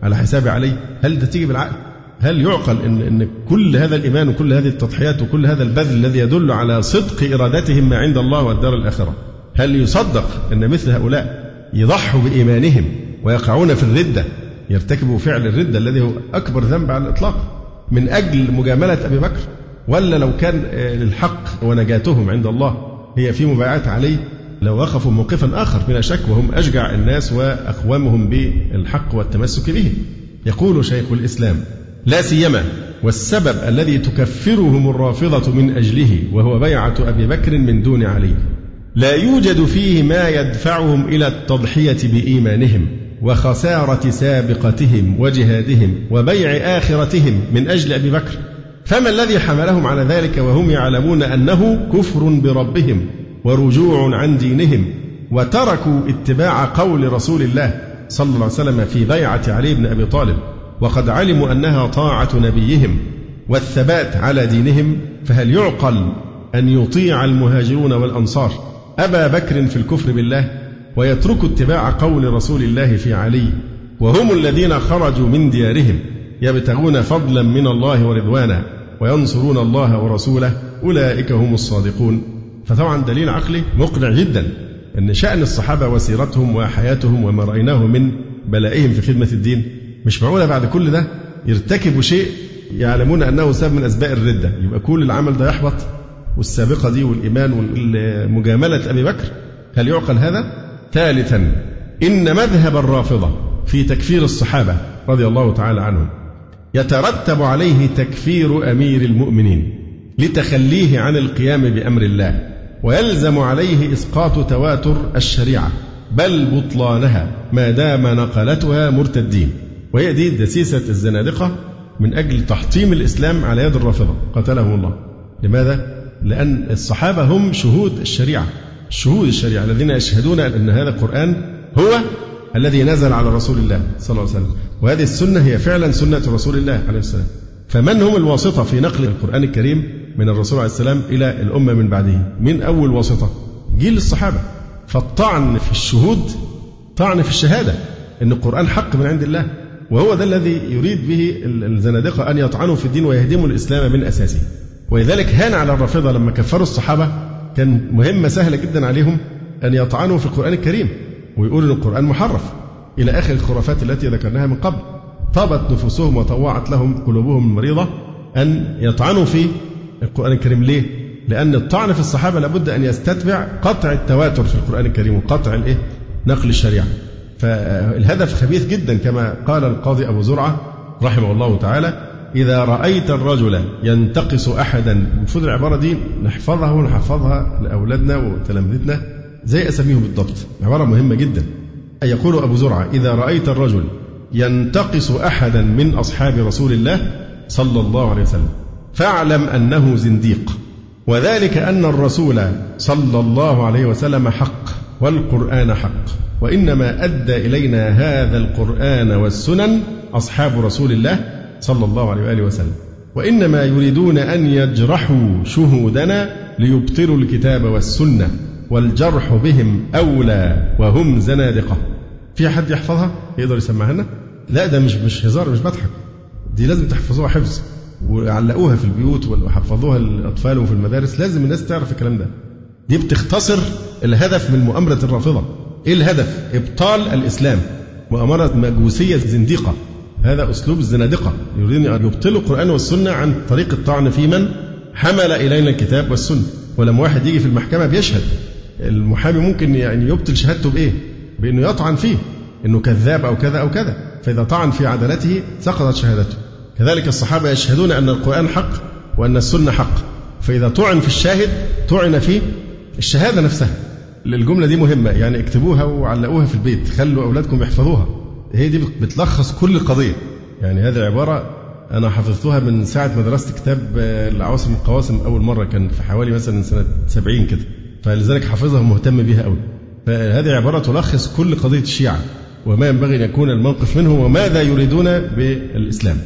على حساب علي؟ هل ده تيجي بالعقل؟ هل يعقل ان إن كل هذا الإيمان وكل هذه التضحيات وكل هذا البذل الذي يدل على صدق إرادتهم ما عند الله والدار الآخرة؟ هل يصدق إن مثل هؤلاء يضحوا بإيمانهم ويقعون في الردة يرتكبوا فعل الردة الذي هو أكبر ذنب على الإطلاق من أجل مجاملة أبي بكر؟ ولا لو كان للحق ونجاتهم عند الله هي في مبايعة عليه لو وقفوا موقفا آخر بلا شك وهم أشجع الناس وأقوامهم بالحق والتمسك به. يقول شيخ الإسلام لا سيما والسبب الذي تكفرهم الرافضة من أجله وهو بيعة أبي بكر من دون علي. لا يوجد فيه ما يدفعهم إلى التضحية بإيمانهم وخسارة سابقتهم وجهادهم وبيع آخرتهم من أجل أبي بكر. فما الذي حملهم على ذلك وهم يعلمون أنه كفر بربهم ورجوع عن دينهم وتركوا اتباع قول رسول الله صلى الله عليه وسلم في بيعة علي بن أبي طالب وقد علموا أنها طاعة نبيهم والثبات على دينهم فهل يعقل أن يطيع المهاجرون والأنصار أبا بكر في الكفر بالله ويتركوا اتباع قول رسول الله في علي وهم الذين خرجوا من ديارهم يبتغون فضلا من الله ورضوانا وينصرون الله ورسوله أولئك هم الصادقون. فطبعا دليل عقلي مقنع جدا أن شأن الصحابة وسيرتهم وحياتهم وما رأيناه من بلائهم في خدمة الدين. مش معقولة بعد كل ده يرتكبوا شيء يعلمون أنه سبب من أسباب الردة. يبقى كل العمل ده يحبط والسابقة دي والإيمان ومجاملة أبي بكر هل يعقل هذا؟ ثالثا إن مذهب الرافضة في تكفير الصحابة رضي الله تعالى عنهم يترتب عليه تكفير أمير المؤمنين لتخليه عن القيام بأمر الله ويلزم عليه إسقاط تواتر الشريعة بل بطلانها ما دام نقلتها مرتدين. وهي دي دسيسة الزنادقة من أجل تحطيم الإسلام على يد الرافضة. قتلهم الله. لماذا؟ لأن الصحابة هم شهود الشريعة. شهود الشريعة الذين يشهدون أن هذا القرآن هو الذي نزل على رسول الله صلى الله عليه وسلم. وهذه السنة هي فعلا سنة رسول الله عليه السلام. فمن هم الواسطة في نقل القرآن الكريم من الرسول عليه السلام إلى الأمة من بعده؟ من أول واسطة؟ جيل الصحابة. فالطعن في الشهود طعن في الشهادة أن القرآن حق من عند الله. وهو ده الذي يريد به الزنادقة أن يطعنوا في الدين ويهدموا الإسلام من أساسه. ولذلك هان على الرافضة لما كفروا الصحابة. كان مهمة سهلة جدا عليهم أن يطعنوا في القرآن الكريم. ويقولوا أن القرآن محرف إلى آخر الخرافات التي ذكرناها من قبل طابت نفوسهم وطوعت لهم قلوبهم المريضة أن يطعنوا في القرآن الكريم ليه؟ لأن الطعن في الصحابة لابد أن يستتبع قطع التواتر في القرآن الكريم وقطع الإيه؟ نقل الشريعة فالهدف خبيث جدا كما قال القاضي أبو زرعة رحمه الله تعالى إذا رأيت الرجل ينتقص أحدا المفروض العبارة دي نحفظها ونحفظها لأولادنا وتلامذتنا زي أساميهم بالضبط. عبارة مهمة جدا. يقول أبو زرعة إذا رأيت الرجل ينتقص أحدا من أصحاب رسول الله صلى الله عليه وسلم فاعلم أنه زنديق. وذلك أن الرسول صلى الله عليه وسلم حق والقرآن حق. وإنما أدى إلينا هذا القرآن والسنن أصحاب رسول الله صلى الله عليه وآله وسلم. وإنما يريدون أن يجرحوا شهودنا ليبطلوا الكتاب والسنة. والجرح بهم أولى وهم زنادقة. في حد يحفظها؟ يقدر يسمعها لنا؟ لا ده مش مش هزار مش بضحك. دي لازم تحفظوها حفظ. وعلقوها في البيوت وحفظوها للأطفال وفي المدارس. لازم الناس تعرف الكلام ده. دي بتختصر الهدف من مؤامرة الرافضة. إيه الهدف؟ إبطال الإسلام. مؤامرة مجوسية زنديقة. هذا أسلوب الزنادقة. يريدون أن يبطلوا القرآن والسنة عن طريق الطعن في من؟ حمل إلينا الكتاب والسنة. ولما واحد يجي في المحكمة بيشهد. المحامي ممكن يعني يبطل شهادته بإيه؟ بأنه يطعن فيه أنه كذاب أو كذا أو كذا. فإذا طعن في عدالته سقطت شهادته. كذلك الصحابة يشهدون أن القرآن حق وأن السنة حق. فإذا طعن في الشاهد طعن في الشهادة نفسها. الجملة دي مهمة يعني اكتبوها وعلقوها في البيت خلوا أولادكم يحفظوها. هي دي بتلخص كل القضية. يعني هذه العبارة أنا حفظتها من ساعة ما درست كتاب العواصم القواسم أول مرة كان في حوالي مثلا سنة 70 كده. فلذلك حافظها ومهتم بها أوي فهذه عبارة تلخص كل قضية الشيعة وما ينبغي أن يكون الموقف منه وماذا يريدون بالإسلام.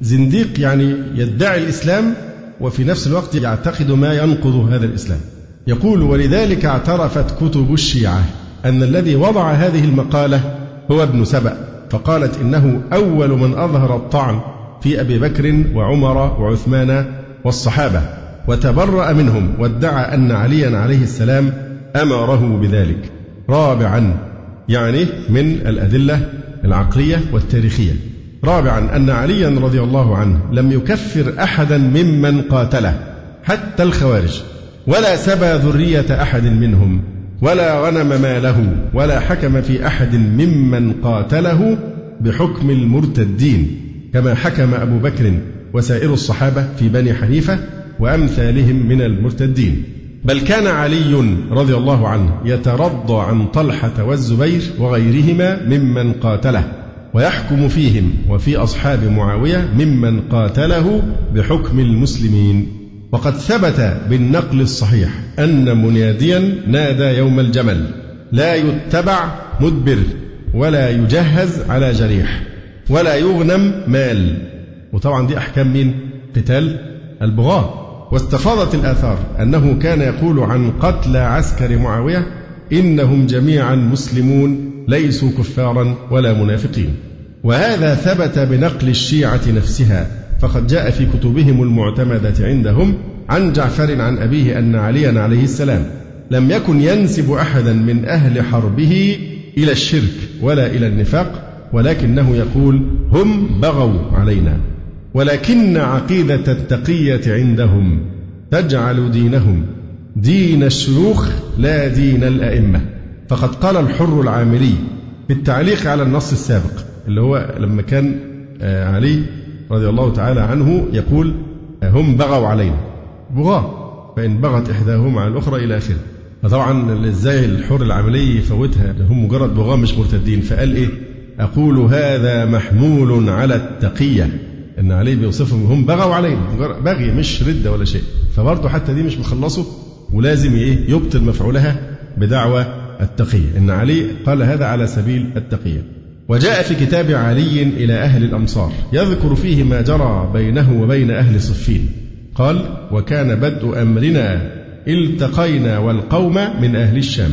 زنديق يعني يدعي الإسلام وفي نفس الوقت يعتقد ما ينقض هذا الإسلام. يقول ولذلك اعترفت كتب الشيعة أن الذي وضع هذه المقالة هو ابن سبأ فقالت إنه أول من أظهر الطعن في أبي بكر وعمر وعثمان والصحابة. وتبرأ منهم وادعى أن عليا عليه السلام أمره بذلك. رابعا يعني من الأدلة العقلية والتاريخية. رابعا أن عليا رضي الله عنه لم يكفر أحدا ممن قاتله حتى الخوارج. ولا سبى ذرية أحد منهم ولا غنم ماله ولا حكم في أحد ممن قاتله بحكم المرتدين كما حكم أبو بكر وسائر الصحابة في بني حنيفة وأمثالهم من المرتدين. بل كان علي رضي الله عنه يترضى عن طلحة والزبير وغيرهما ممن قاتله ويحكم فيهم وفي أصحاب معاوية ممن قاتله بحكم المسلمين. وقد ثبت بالنقل الصحيح أن مناديا نادى يوم الجمل لا يتبع مدبر ولا يجهز على جريح ولا يغنم مال. وطبعا دي أحكام مين؟ قتال البغاة. واستفاضت الآثار أنه كان يقول عن قتل عسكر معاوية إنهم جميعا مسلمون ليسوا كفارا ولا منافقين. وهذا ثبت بنقل الشيعة نفسها فقد جاء في كتبهم المعتمدة عندهم عن جعفر عن أبيه أن عليا عليه السلام لم يكن ينسب أحدا من أهل حربه إلى الشرك ولا إلى النفاق ولكنه يقول هم بغوا علينا. ولكن عقيدة التقية عندهم تجعل دينهم دين الشيوخ لا دين الأئمة. فقد قال الحر العاملي في التعليق على النص السابق اللي هو لما كان آه، علي رضي الله تعالى عنه يقول هم بغوا علينا. بغاة فإن بغت إحداهما على الأخرى إلى آخره. فطبعا إزاي الحر العملي يفوتها؟ هم مجرد بغاة مش مرتدين. فقال إيه؟ أقول هذا محمول على التقية. إن عليه بيوصفهم هم بغوا علينا بغي مش ردة ولا شيء. فبرضه حتى دي مش مخلصه ولازم إيه؟ يبطل مفعولها بدعوى التقية. إن علي قال هذا على سبيل التقية. وجاء في كتاب علي إلى أهل الأمصار. يذكر فيه ما جرى بينه وبين أهل صفين. قال وكان بدء أمرنا التقينا والقوم من أهل الشام.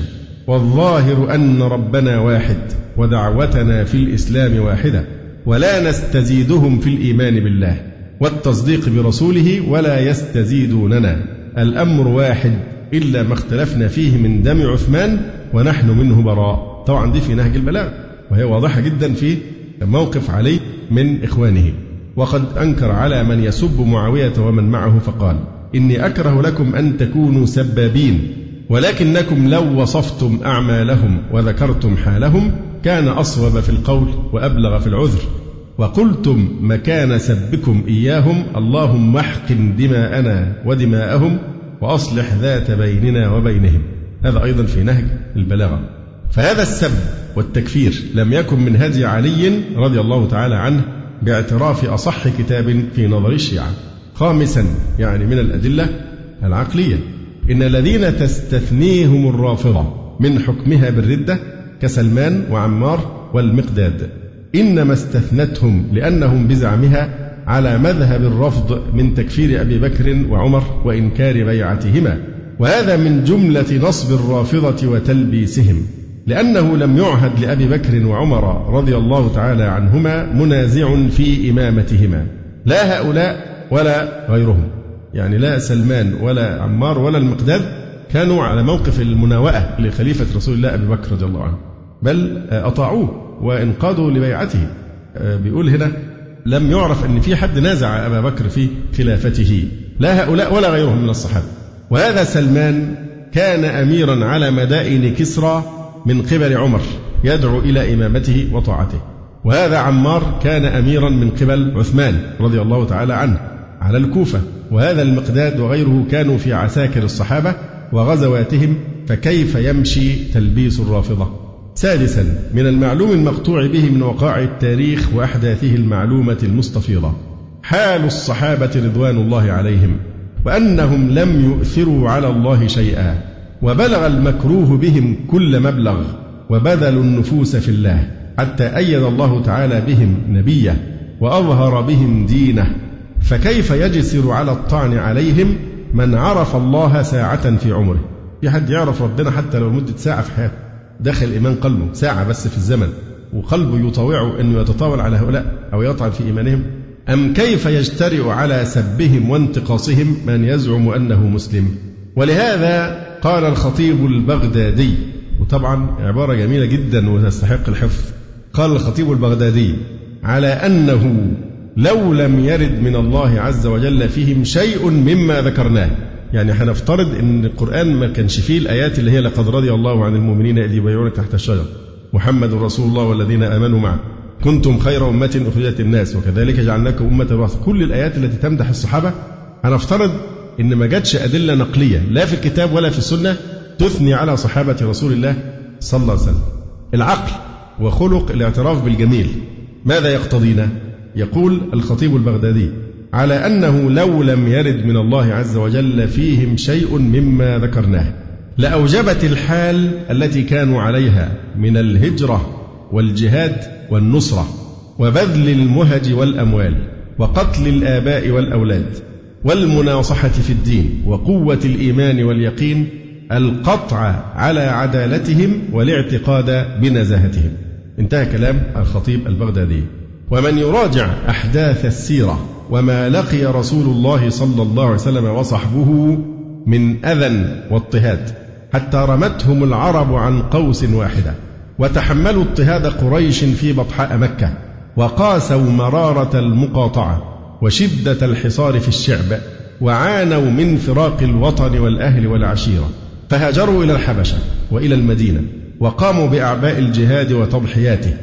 والظاهر أن ربنا واحد ودعوتنا في الإسلام واحدة. ولا نستزيدهم في الإيمان بالله والتصديق برسوله ولا يستزيدوننا. الأمر واحد إلا ما اختلفنا فيه من دم عثمان ونحن منه براء. طبعا دي في نهج البلاغ وهي واضحة جدا في موقف علي من إخوانه. وقد أنكر على من يسب معاوية ومن معه فقال إني أكره لكم أن تكونوا سبابين ولكنكم لو وصفتم أعمالهم وذكرتم حالهم كان أصوب في القول وأبلغ في العذر. وقلتم مكان سبكم إياهم اللهم احقن دماءنا ودماءهم وأصلح ذات بيننا وبينهم. هذا أيضا في نهج البلاغة. فهذا السب والتكفير لم يكن من هدي علي رضي الله تعالى عنه باعتراف أصح كتاب في نظر الشيعة. خامسا يعني من الأدلة العقلية. إن الذين تستثنيهم الرافضة من حكمها بالردة كسلمان وعمار والمقداد. إنما استثنتهم لأنهم بزعمها على مذهب الرفض من تكفير أبي بكر وعمر وإنكار بيعتهما. وهذا من جملة نصب الرافضة وتلبيسهم. لأنه لم يعهد لأبي بكر وعمر رضي الله تعالى عنهما منازع في إمامتهما. لا هؤلاء ولا غيرهم. يعني لا سلمان ولا عمار ولا المقداد كانوا على موقف المناوئة لخليفة رسول الله أبي بكر رضي الله عنه بل أطاعوه وإنقادوا لبيعته. بيقول هنا لم يعرف أن في حد نازع أبا بكر في خلافته لا هؤلاء ولا غيرهم من الصحابة. وهذا سلمان كان أميرا على مدائن كسرى من قبل عمر يدعو إلى إمامته وطاعته. وهذا عمار كان أميرا من قبل عثمان رضي الله تعالى عنه على الكوفة. وهذا المقداد وغيره كانوا في عساكر الصحابة وغزواتهم فكيف يمشي تلبيس الرافضة؟ سادسا من المعلوم المقطوع به من وقائع التاريخ وأحداثه المعلومة المستفيضة. حال الصحابة رضوان الله عليهم وأنهم لم يؤثروا على الله شيئا وبلغ المكروه بهم كل مبلغ وبذلوا النفوس في الله حتى أيد الله تعالى بهم نبيه وأظهر بهم دينه. فكيف يجسر على الطعن عليهم؟ من عرف الله ساعة في عمره. في حد يعرف ربنا حتى لو لمدة ساعة في حياته. دخل إيمان قلبه ساعة بس في الزمن. وقلبه يطاوعه أنه يتطاول على هؤلاء أو يطعن في إيمانهم. أم كيف يجترئ على سبهم وانتقاصهم من يزعم أنه مسلم؟ ولهذا قال الخطيب البغدادي وطبعا عبارة جميلة جدا وتستحق الحفظ. قال الخطيب البغدادي على أنه لو لم يرد من الله عز وجل فيهم شيء مما ذكرناه. يعني هنفترض إن القرآن ما كانش فيه الآيات اللي هي لقد رضي الله عن المؤمنين إذ يبايعونك تحت الشجر. محمد رسول الله والذين آمنوا معه. كنتم خير أمة أخرجت الناس. وكذلك جعلناكم أمة وسط كل الآيات التي تمدح الصحابة هنفترض إن ما جاتش أدلة نقلية. لا في الكتاب ولا في السنة تثني على صحابة رسول الله صلى الله عليه وسلم. العقل وخلق الاعتراف بالجميل. ماذا يقتضينا؟ يقول الخطيب البغدادي على أنه لو لم يرد من الله عز وجل فيهم شيء مما ذكرناه لأوجبت الحال التي كانوا عليها من الهجرة والجهاد والنصرة وبذل المهج والأموال وقتل الآباء والأولاد والمناصحة في الدين وقوة الإيمان واليقين القطع على عدالتهم والاعتقاد بنزاهتهم. انتهى كلام الخطيب البغدادي. ومن يراجع أحداث السيرة وما لقي رسول الله صلى الله عليه وسلم وصحبه من أذى واضطهاد حتى رمتهم العرب عن قوس واحدة وتحملوا اضطهاد قريش في بطحاء مكة وقاسوا مرارة المقاطعة وشدة الحصار في الشعب وعانوا من فراق الوطن والأهل والعشيرة فهاجروا إلى الحبشة وإلى المدينة وقاموا بأعباء الجهاد وتضحياته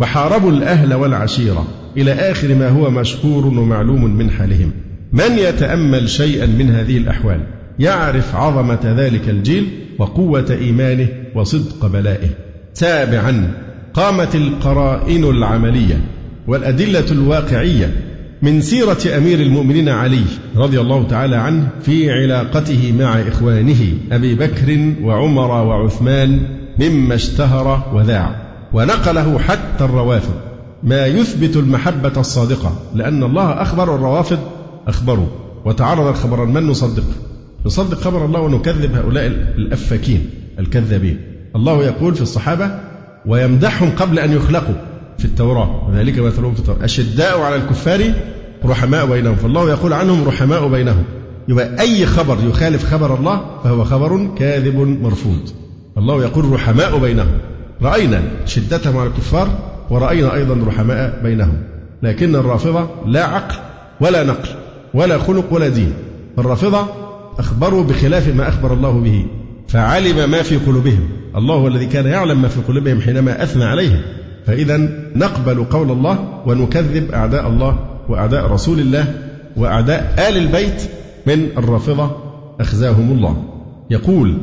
وحاربوا الأهل والعشيرة إلى آخر ما هو مشهور ومعلوم من حالهم. من يتأمل شيئا من هذه الأحوال؟ يعرف عظمة ذلك الجيل وقوة إيمانه وصدق بلائه. سابعا قامت القرائن العملية والأدلة الواقعية من سيرة أمير المؤمنين علي رضي الله تعالى عنه في علاقته مع إخوانه أبي بكر وعمر وعثمان مما اشتهر وذاع. ونقله حتى الروافض. ما يثبت المحبة الصادقة لأن الله أخبر والروافض أخبروا وتعرض الخبر من نصدق؟ نصدق خبر الله ونكذب هؤلاء الأفاكين الكذابين. الله يقول في الصحابة ويمدحهم قبل أن يخلقوا في التوراة. ذلك مثلهم في التوراة. أشداء على الكفار رحماء بينهم. فالله يقول عنهم رحماء بينهم. يبقى أي خبر يخالف خبر الله فهو خبر كاذب مرفوض. الله يقول رحماء بينهم. رأينا شدتهم على الكفار ورأينا أيضا رحماء بينهم. لكن الرافضة لا عقل ولا نقل ولا خلق ولا دين. الرافضة أخبروا بخلاف ما أخبر الله به فعلم ما في قلوبهم. الله هو الذي كان يعلم ما في قلوبهم حينما أثنى عليهم. فإذا نقبل قول الله ونكذب أعداء الله وأعداء رسول الله وأعداء آل البيت من الرافضة أخزاهم الله. يقول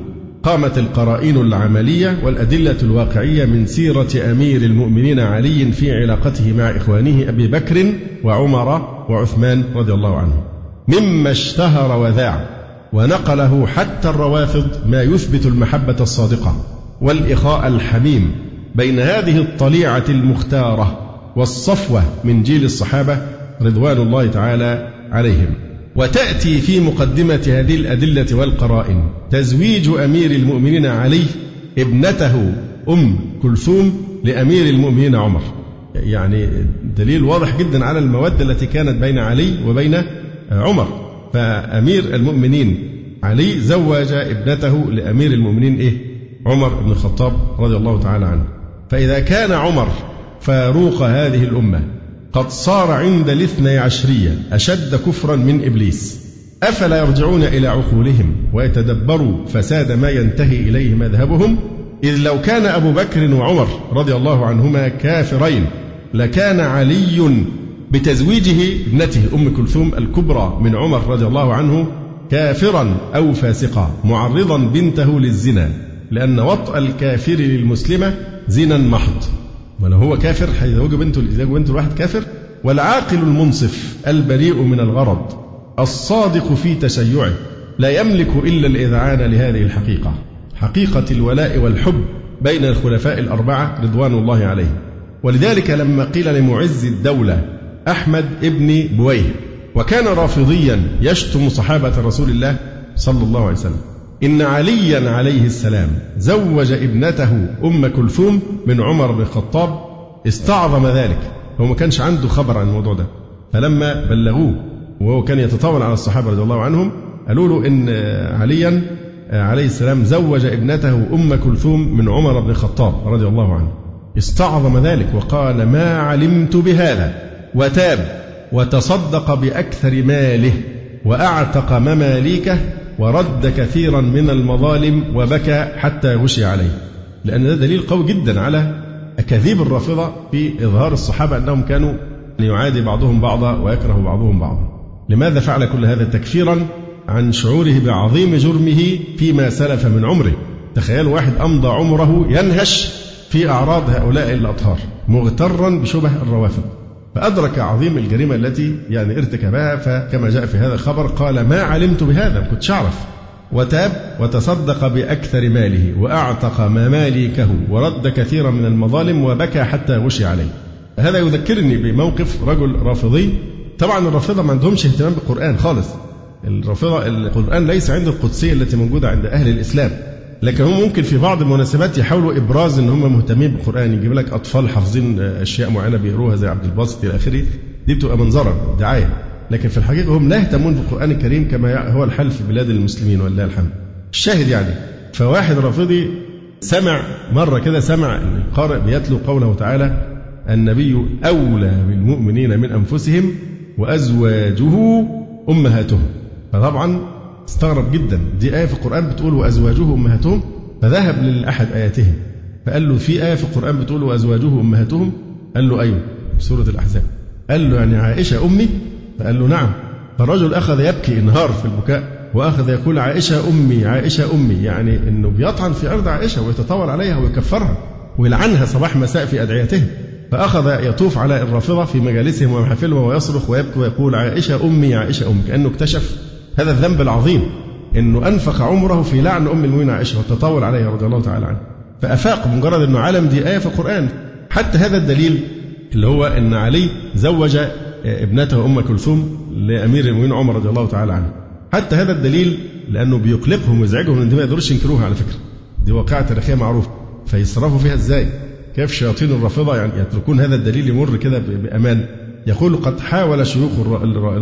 قامت القرائن العملية والأدلة الواقعية من سيرة أمير المؤمنين علي في علاقته مع إخوانه أبي بكر وعمر وعثمان رضي الله عنهم. مما اشتهر وذاع ونقله حتى الروافض ما يثبت المحبة الصادقة والإخاء الحميم بين هذه الطليعة المختارة والصفوة من جيل الصحابة رضوان الله تعالى عليهم. وتأتي في مقدمة هذه الأدلة والقرائن تزويج أمير المؤمنين علي ابنته أم كلثوم لأمير المؤمنين عمر. يعني دليل واضح جدا على المودة التي كانت بين علي وبين عمر. فأمير المؤمنين علي زوج ابنته لأمير المؤمنين إيه؟ عمر بن الخطاب رضي الله تعالى عنه. فإذا كان عمر فاروق هذه الأمة. قد صار عند الاثني عشرية أشد كفرا من إبليس. أفلا يرجعون إلى عقولهم ويتدبروا فساد ما ينتهي إليه مذهبهم؟ إذ لو كان أبو بكر وعمر رضي الله عنهما كافرين لكان علي بتزويجه ابنته أم كلثوم الكبرى من عمر رضي الله عنه كافرا أو فاسقا معرضا بنته للزنا لأن وطأ الكافر للمسلمة زنا محض. ولو هو كافر هيزوج بنته يزوج بنته الواحد كافر؟ والعاقل المنصف البريء من الغرض الصادق في تشيعه لا يملك إلا الإذعان لهذه الحقيقة. حقيقة الولاء والحب بين الخلفاء الأربعة رضوان الله عليهم. ولذلك لما قيل لمعز الدولة أحمد ابن بويه وكان رافضيا يشتم صحابة رسول الله صلى الله عليه وسلم إن عليا عليه السلام زوج ابنته أم كلثوم من عمر بن الخطاب. استعظم ذلك. هو ما كانش عنده خبر عن الموضوع ده. فلما بلغوه وهو كان يتطاول على الصحابة رضي الله عنهم قالوا له إن عليا عليه السلام زوج ابنته أم كلثوم من عمر بن الخطاب رضي الله عنه. استعظم ذلك وقال ما علمت بهذا. وتاب وتصدق بأكثر ماله وأعتق مماليكه ورد كثيرا من المظالم وبكى حتى غشي عليه. لأن ده دليل قوي جدا على أكاذيب الرافضة في إظهار الصحابة أنهم كانوا يعادي بعضهم بعضا ويكره بعضهم بعضا. لماذا فعل كل هذا تكفيرا عن شعوره بعظيم جرمه فيما سلف من عمره؟ تخيل واحد أمضى عمره ينهش في أعراض هؤلاء الأطهار مغترا بشبه الروافض. فأدرك عظيم الجريمة التي يعني ارتكبها فكما جاء في هذا الخبر قال ما علمت بهذا ما كنتش أعرف. وتاب وتصدق بأكثر ماله وأعتق مماليكه ورد كثيرا من المظالم وبكى حتى غشي عليه. هذا يذكرني بموقف رجل رافضي. طبعا الرافضة ما عندهمش اهتمام بالقرآن خالص. الرافضة القرآن ليس عنده القدسية التي موجودة عند أهل الإسلام. لكن هم ممكن في بعض المناسبات يحاولوا إبراز إن هم مهتمين بالقران يجيب لك أطفال حافظين أشياء معينة بيقروها زي عبد الباسط إلى آخره. دي بتبقى منظرا دعاية. لكن في الحقيقة هم لا يهتمون بالقران الكريم كما هو الحال في بلاد المسلمين ولله الحمد. الشاهد يعني فواحد رافضي سمع مرة كده سمع القارئ بيتلو قوله تعالى النبي أولى بالمؤمنين من أنفسهم وأزواجه أمهاتهم. فطبعا استغرب جدا. دي آية في القرآن بتقول وأزواجه أمهاتهم. فذهب لأحد آياتهم. فقال له في آية في القرآن بتقول وأزواجه أمهاتهم؟ قال له أيوه سورة الأحزاب. قال له يعني عائشة أمي؟ فقال له نعم. فالرجل أخذ يبكي إنهار في البكاء وأخذ يقول عائشة أمي عائشة أمي. يعني أنه بيطعن في أرض عائشة ويتطاول عليها ويكفرها ويلعنها صباح مساء في أدعيته. فأخذ يطوف على الرافضة في مجالسهم ومحافلهم ويصرخ ويبكي ويقول عائشة أمي عائشة أمي كأنه اكتشف هذا الذنب العظيم إنه انفق عمره في لعن أم المؤمنين عائشة والتطاول عليها رضي الله تعالى عنها فأفاق مجرد أنه علم دي آية في القرآن. حتى هذا الدليل اللي هو أن علي زوج ابنته أم كلثوم لأمير المؤمنين عمر رضي الله تعالى عنه. حتى هذا الدليل لأنه بيقلقهم ويزعجهم أن ما يقدروش ينكروها على فكرة. دي واقعة تاريخية معروفة. فيصرفوا فيها إزاي؟ كيف شياطين الرافضة يعني يتركون هذا الدليل يمر كده بأمان؟ يقول قد حاول شيوخ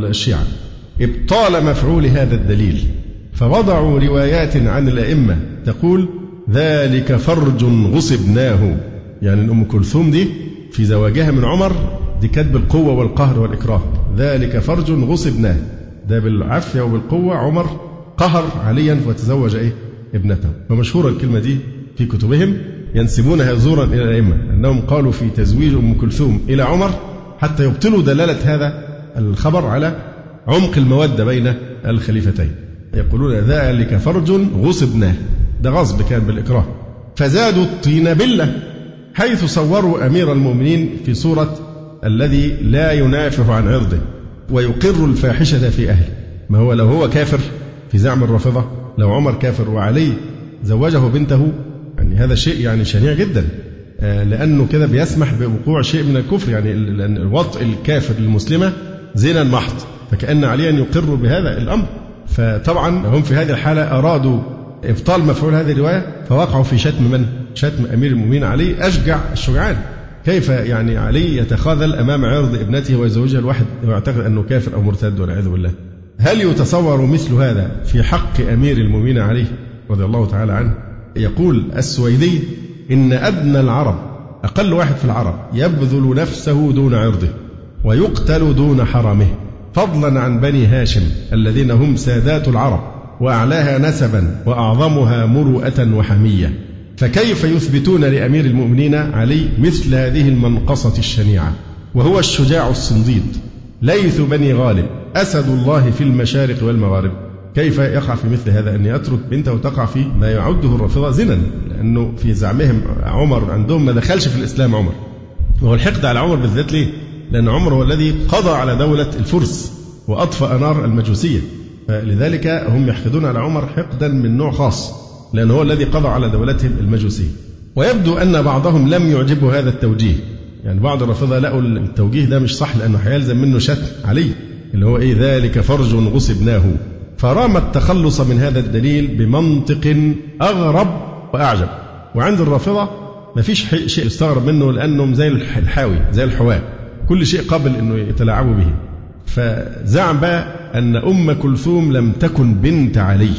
الشيعة. إبطال مفعول هذا الدليل فوضعوا روايات عن الأئمة تقول ذلك فرج غصبناه. يعني أم كلثوم دي في زواجها من عمر دي كانت بالقوة والقهر والإكراه. ذلك فرج غصبناه. ده بالعافية وبالقوة عمر قهر عليا وتزوج إيه؟ ابنته. ومشهورة الكلمة دي في كتبهم ينسبونها زورا إلى الأئمة أنهم قالوا في تزويج أم كلثوم إلى عمر حتى يبطلوا دلالة هذا الخبر على عمق المودة بين الخليفتين. يقولون ذلك فرج غصبناه. ده غصب كان بالإكراه. فزادوا الطين بلة حيث صوروا أمير المؤمنين في صورة الذي لا ينافح عن عرضه ويقر الفاحشة في أهله. ما هو لو هو كافر في زعم الرافضة لو عمر كافر وعلي زوجه بنته يعني هذا شيء يعني شنيع جدا. آه، لأنه كده بيسمح بوقوع شيء من الكفر يعني الوطء الكافر للمسلمة زنا محض فكأن عليا يقر بهذا الأمر. فطبعا هم في هذه الحالة أرادوا إبطال مفعول هذه الرواية فوقعوا في شتم من؟ شتم أمير المؤمنين علي أشجع الشجعان. كيف يعني علي يتخاذل أمام عرض ابنته ويزوجها الواحد؟ ويعتقد أنه كافر أو مرتد والعياذ بالله. هل يتصور مثل هذا في حق أمير المؤمنين علي رضي الله تعالى عنه؟ يقول السويدي إن أدنى العرب أقل واحد في العرب يبذل نفسه دون عرضه. ويقتل دون حرمه. فضلا عن بني هاشم الذين هم سادات العرب وأعلاها نسبا وأعظمها مروءة وحمية. فكيف يثبتون لأمير المؤمنين علي مثل هذه المنقصة الشنيعة؟ وهو الشجاع الصنديد ليث بني غالب أسد الله في المشارق والمغارب. كيف يقع في مثل هذا أن يترك بنته تقع في ما يعده الرافضة زنا؟ لأنه في زعمهم عمر عندهم ما دخلش في الإسلام عمر. وهو الحقد على عمر بالذات ليه؟ لأن عمر هو الذي قضى على دولة الفرس وأطفأ نار المجوسية. فلذلك هم يحقدون على عمر حقدا من نوع خاص لأنه هو الذي قضى على دولتهم المجوسية. ويبدو أن بعضهم لم يعجبه هذا التوجيه. يعني بعض الرافضة لقوا التوجيه ده مش صح لأنه هيلزم منه شتم علي اللي هو إيه ذلك فرج غصبناه. فرام التخلص من هذا الدليل بمنطق أغرب وأعجب. وعند الرافضة ما فيش شيء يستغرب منه لأنهم زي الحاوي زي الحواء. كل شيء قابل أنه يتلاعبوا به. فزعم بقى أن أم كلثوم لم تكن بنت علي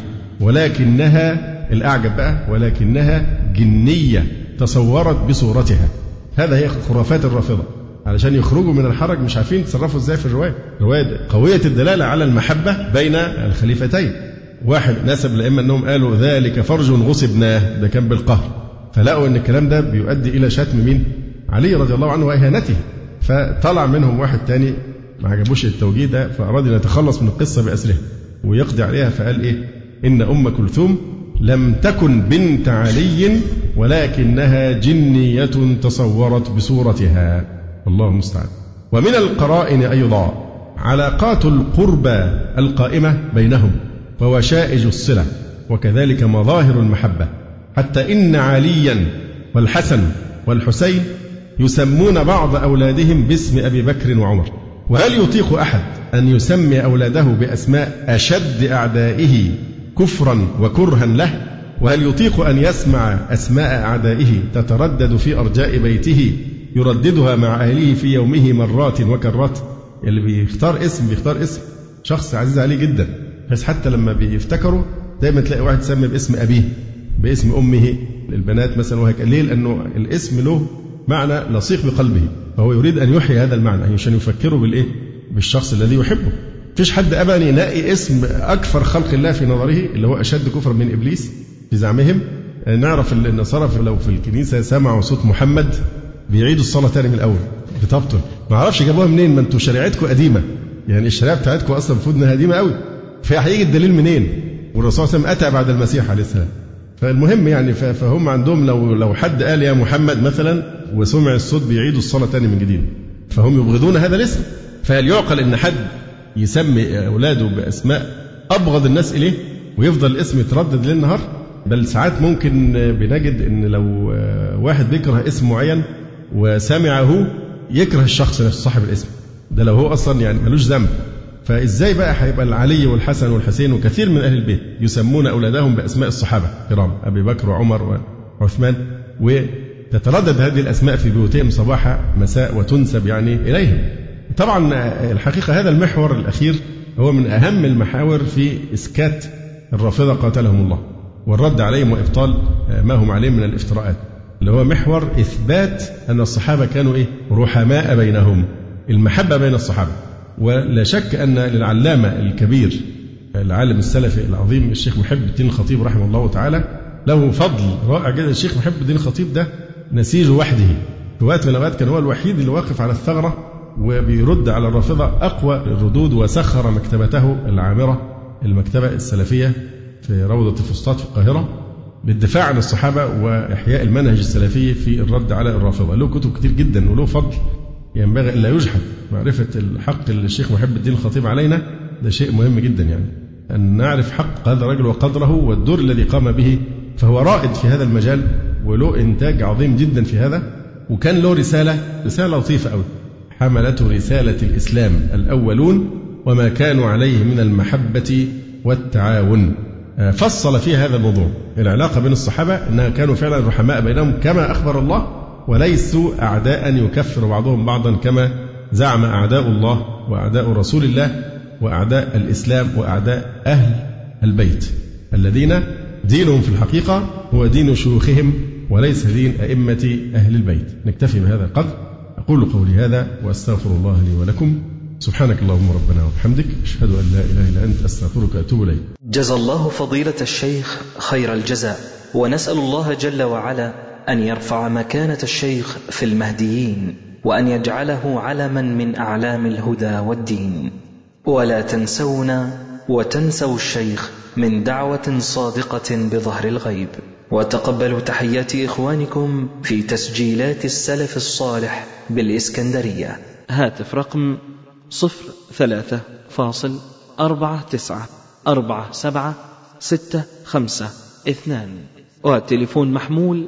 ولكنها الأعجب بقى ولكنها جنية تصورت بصورتها. هذا هي خرافات الرافضة. علشان يخرجوا من الحرج مش عارفين يتصرفوا إزاي في الرواية. الرواية قوية الدلالة على المحبة بين الخليفتين. واحد نسب الأئمة أنهم قالوا ذلك فرج غصبناه ده كان بالقهر. فلقوا أن الكلام ده بيؤدي إلى شتم مين علي رضي الله عنه وإهانته. فطلع منهم واحد تاني ما عجبوش التوجيه ده فأراد أن يتخلص من القصة بأسرها ويقضي عليها فقال إيه؟ إن أم كلثوم لم تكن بنت علي ولكنها جنية تصورت بصورتها. الله المستعان. ومن القرائن أيضا علاقات القربى القائمة بينهم ووشائج الصلة وكذلك مظاهر المحبة. حتى إن عليا والحسن والحسين يسمون بعض أولادهم باسم أبي بكر وعمر. وهل يطيق أحد أن يسمي أولاده بأسماء أشد أعدائه كفرا وكرها له؟ وهل يطيق أن يسمع أسماء أعدائه تتردد في أرجاء بيته يرددها مع أهله في يومه مرات وكرات؟ اللي بيختار اسم بيختار اسم. شخص عزيز عليه جدا. بس حتى لما بيفتكروا دايما تلاقي واحد سمي باسم أبيه باسم أمه. البنات مثلا وهكذا. ليه؟ لأنه الاسم له معنى لصيق بقلبه فهو يريد أن يحيي هذا المعنى عشان يفكروا بالإيه؟ بالشخص الذي يحبه. فيش حد أبدا يلاقي اسم أكثر خلق الله في نظره اللي هو أشد كفرا من إبليس في زعمهم. نعرف النصارى لو في الكنيسة سمعوا صوت محمد بيعيدوا الصلاة تاني من الأول بتبطل. ما أعرفش جابوها منين ما أنتوا شريعتكم قديمة. يعني الشريعة بتاعتكم أصلا المفروض قديمة قوي فهيجي الدليل منين؟ والرسول صلى الله عليه وسلم أتى بعد المسيح عليه السلام. فالمهم يعني فهم عندهم لو لو حد قال يا محمد مثلا وسمع الصوت بيعيدوا الصلاة تاني من جديد فهم يبغضون هذا الاسم. فهل يعقل إن حد يسمي أولاده بأسماء أبغض الناس إليه ويفضل الاسم يتردد ليل نهار بل ساعات ممكن بنجد إن لو واحد بيكره اسم معين وسمعه يكره الشخص نفسه صاحب الاسم. ده لو هو أصلا يعني ملوش ذنب. فإزاي بقى هيبقى العلي والحسن والحسين وكثير من أهل البيت يسمون أولادهم بأسماء الصحابة الكرام أبي بكر وعمر وعثمان وتتردد هذه الأسماء في بيوتهم صباح مساء وتنسب يعني إليهم. طبعا الحقيقة هذا المحور الأخير هو من أهم المحاور في إسكات الرافضة قاتلهم الله والرد عليهم وإبطال ما هم عليه من الافتراءات. اللي هو محور إثبات أن الصحابة كانوا إيه؟ رحماء بينهم. المحبة بين الصحابة. ولا شك أن للعلامة الكبير العالم السلفي العظيم الشيخ محب الدين الخطيب رحمه الله تعالى له فضل رائع جدا. الشيخ محب الدين الخطيب ده نسيج وحده. في وقت من الأوقات كان هو الوحيد اللي واقف على الثغرة وبيرد على الرافضة أقوى الردود وسخر مكتبته العامرة المكتبة السلفية في روضة الفسطاط في القاهرة للدفاع عن الصحابة وإحياء المنهج السلفي في الرد على الرافضة. له كتب كتير جدا وله فضل. ينبغي ألا يجحد معرفة الحق اللي الشيخ محب الدين الخطيب علينا ده شيء مهم جدا يعني. أن نعرف حق هذا الرجل وقدره والدور الذي قام به فهو رائد في هذا المجال وله إنتاج عظيم جدا في هذا وكان له رسالة رسالة لطيفة أوي. حملته رسالة الإسلام الأولون وما كانوا عليه من المحبة والتعاون. فصل فيها هذا الموضوع. العلاقة بين الصحابة أنها كانوا فعلا رحماء بينهم كما أخبر الله وليسوا أعداء يكفر بعضهم بعضا كما زعم أعداء الله وأعداء رسول الله وأعداء الإسلام وأعداء أهل البيت. الذين دينهم في الحقيقة هو دين شيوخهم وليس دين أئمة أهل البيت. نكتفي بهذا القدر. أقول قولي هذا وأستغفر الله لي ولكم. سبحانك اللهم ربنا وبحمدك. أشهد أن لا إله إلا أنت. أستغفرك وأتوب إليك. جزى الله فضيلة الشيخ خير الجزاء. ونسأل الله جل وعلا أن يرفع مكانة الشيخ في المهديين وأن يجعله علما من أعلام الهدى والدين. ولا تنسونا وتنسوا الشيخ من دعوة صادقة بظهر الغيب. وتقبلوا تحيات إخوانكم في تسجيلات السلف الصالح بالإسكندرية. هاتف رقم صفر ثلاثة فاصل أربعة تسعة أربعة سبعة ستة خمسة اثنان. والتليفون محمول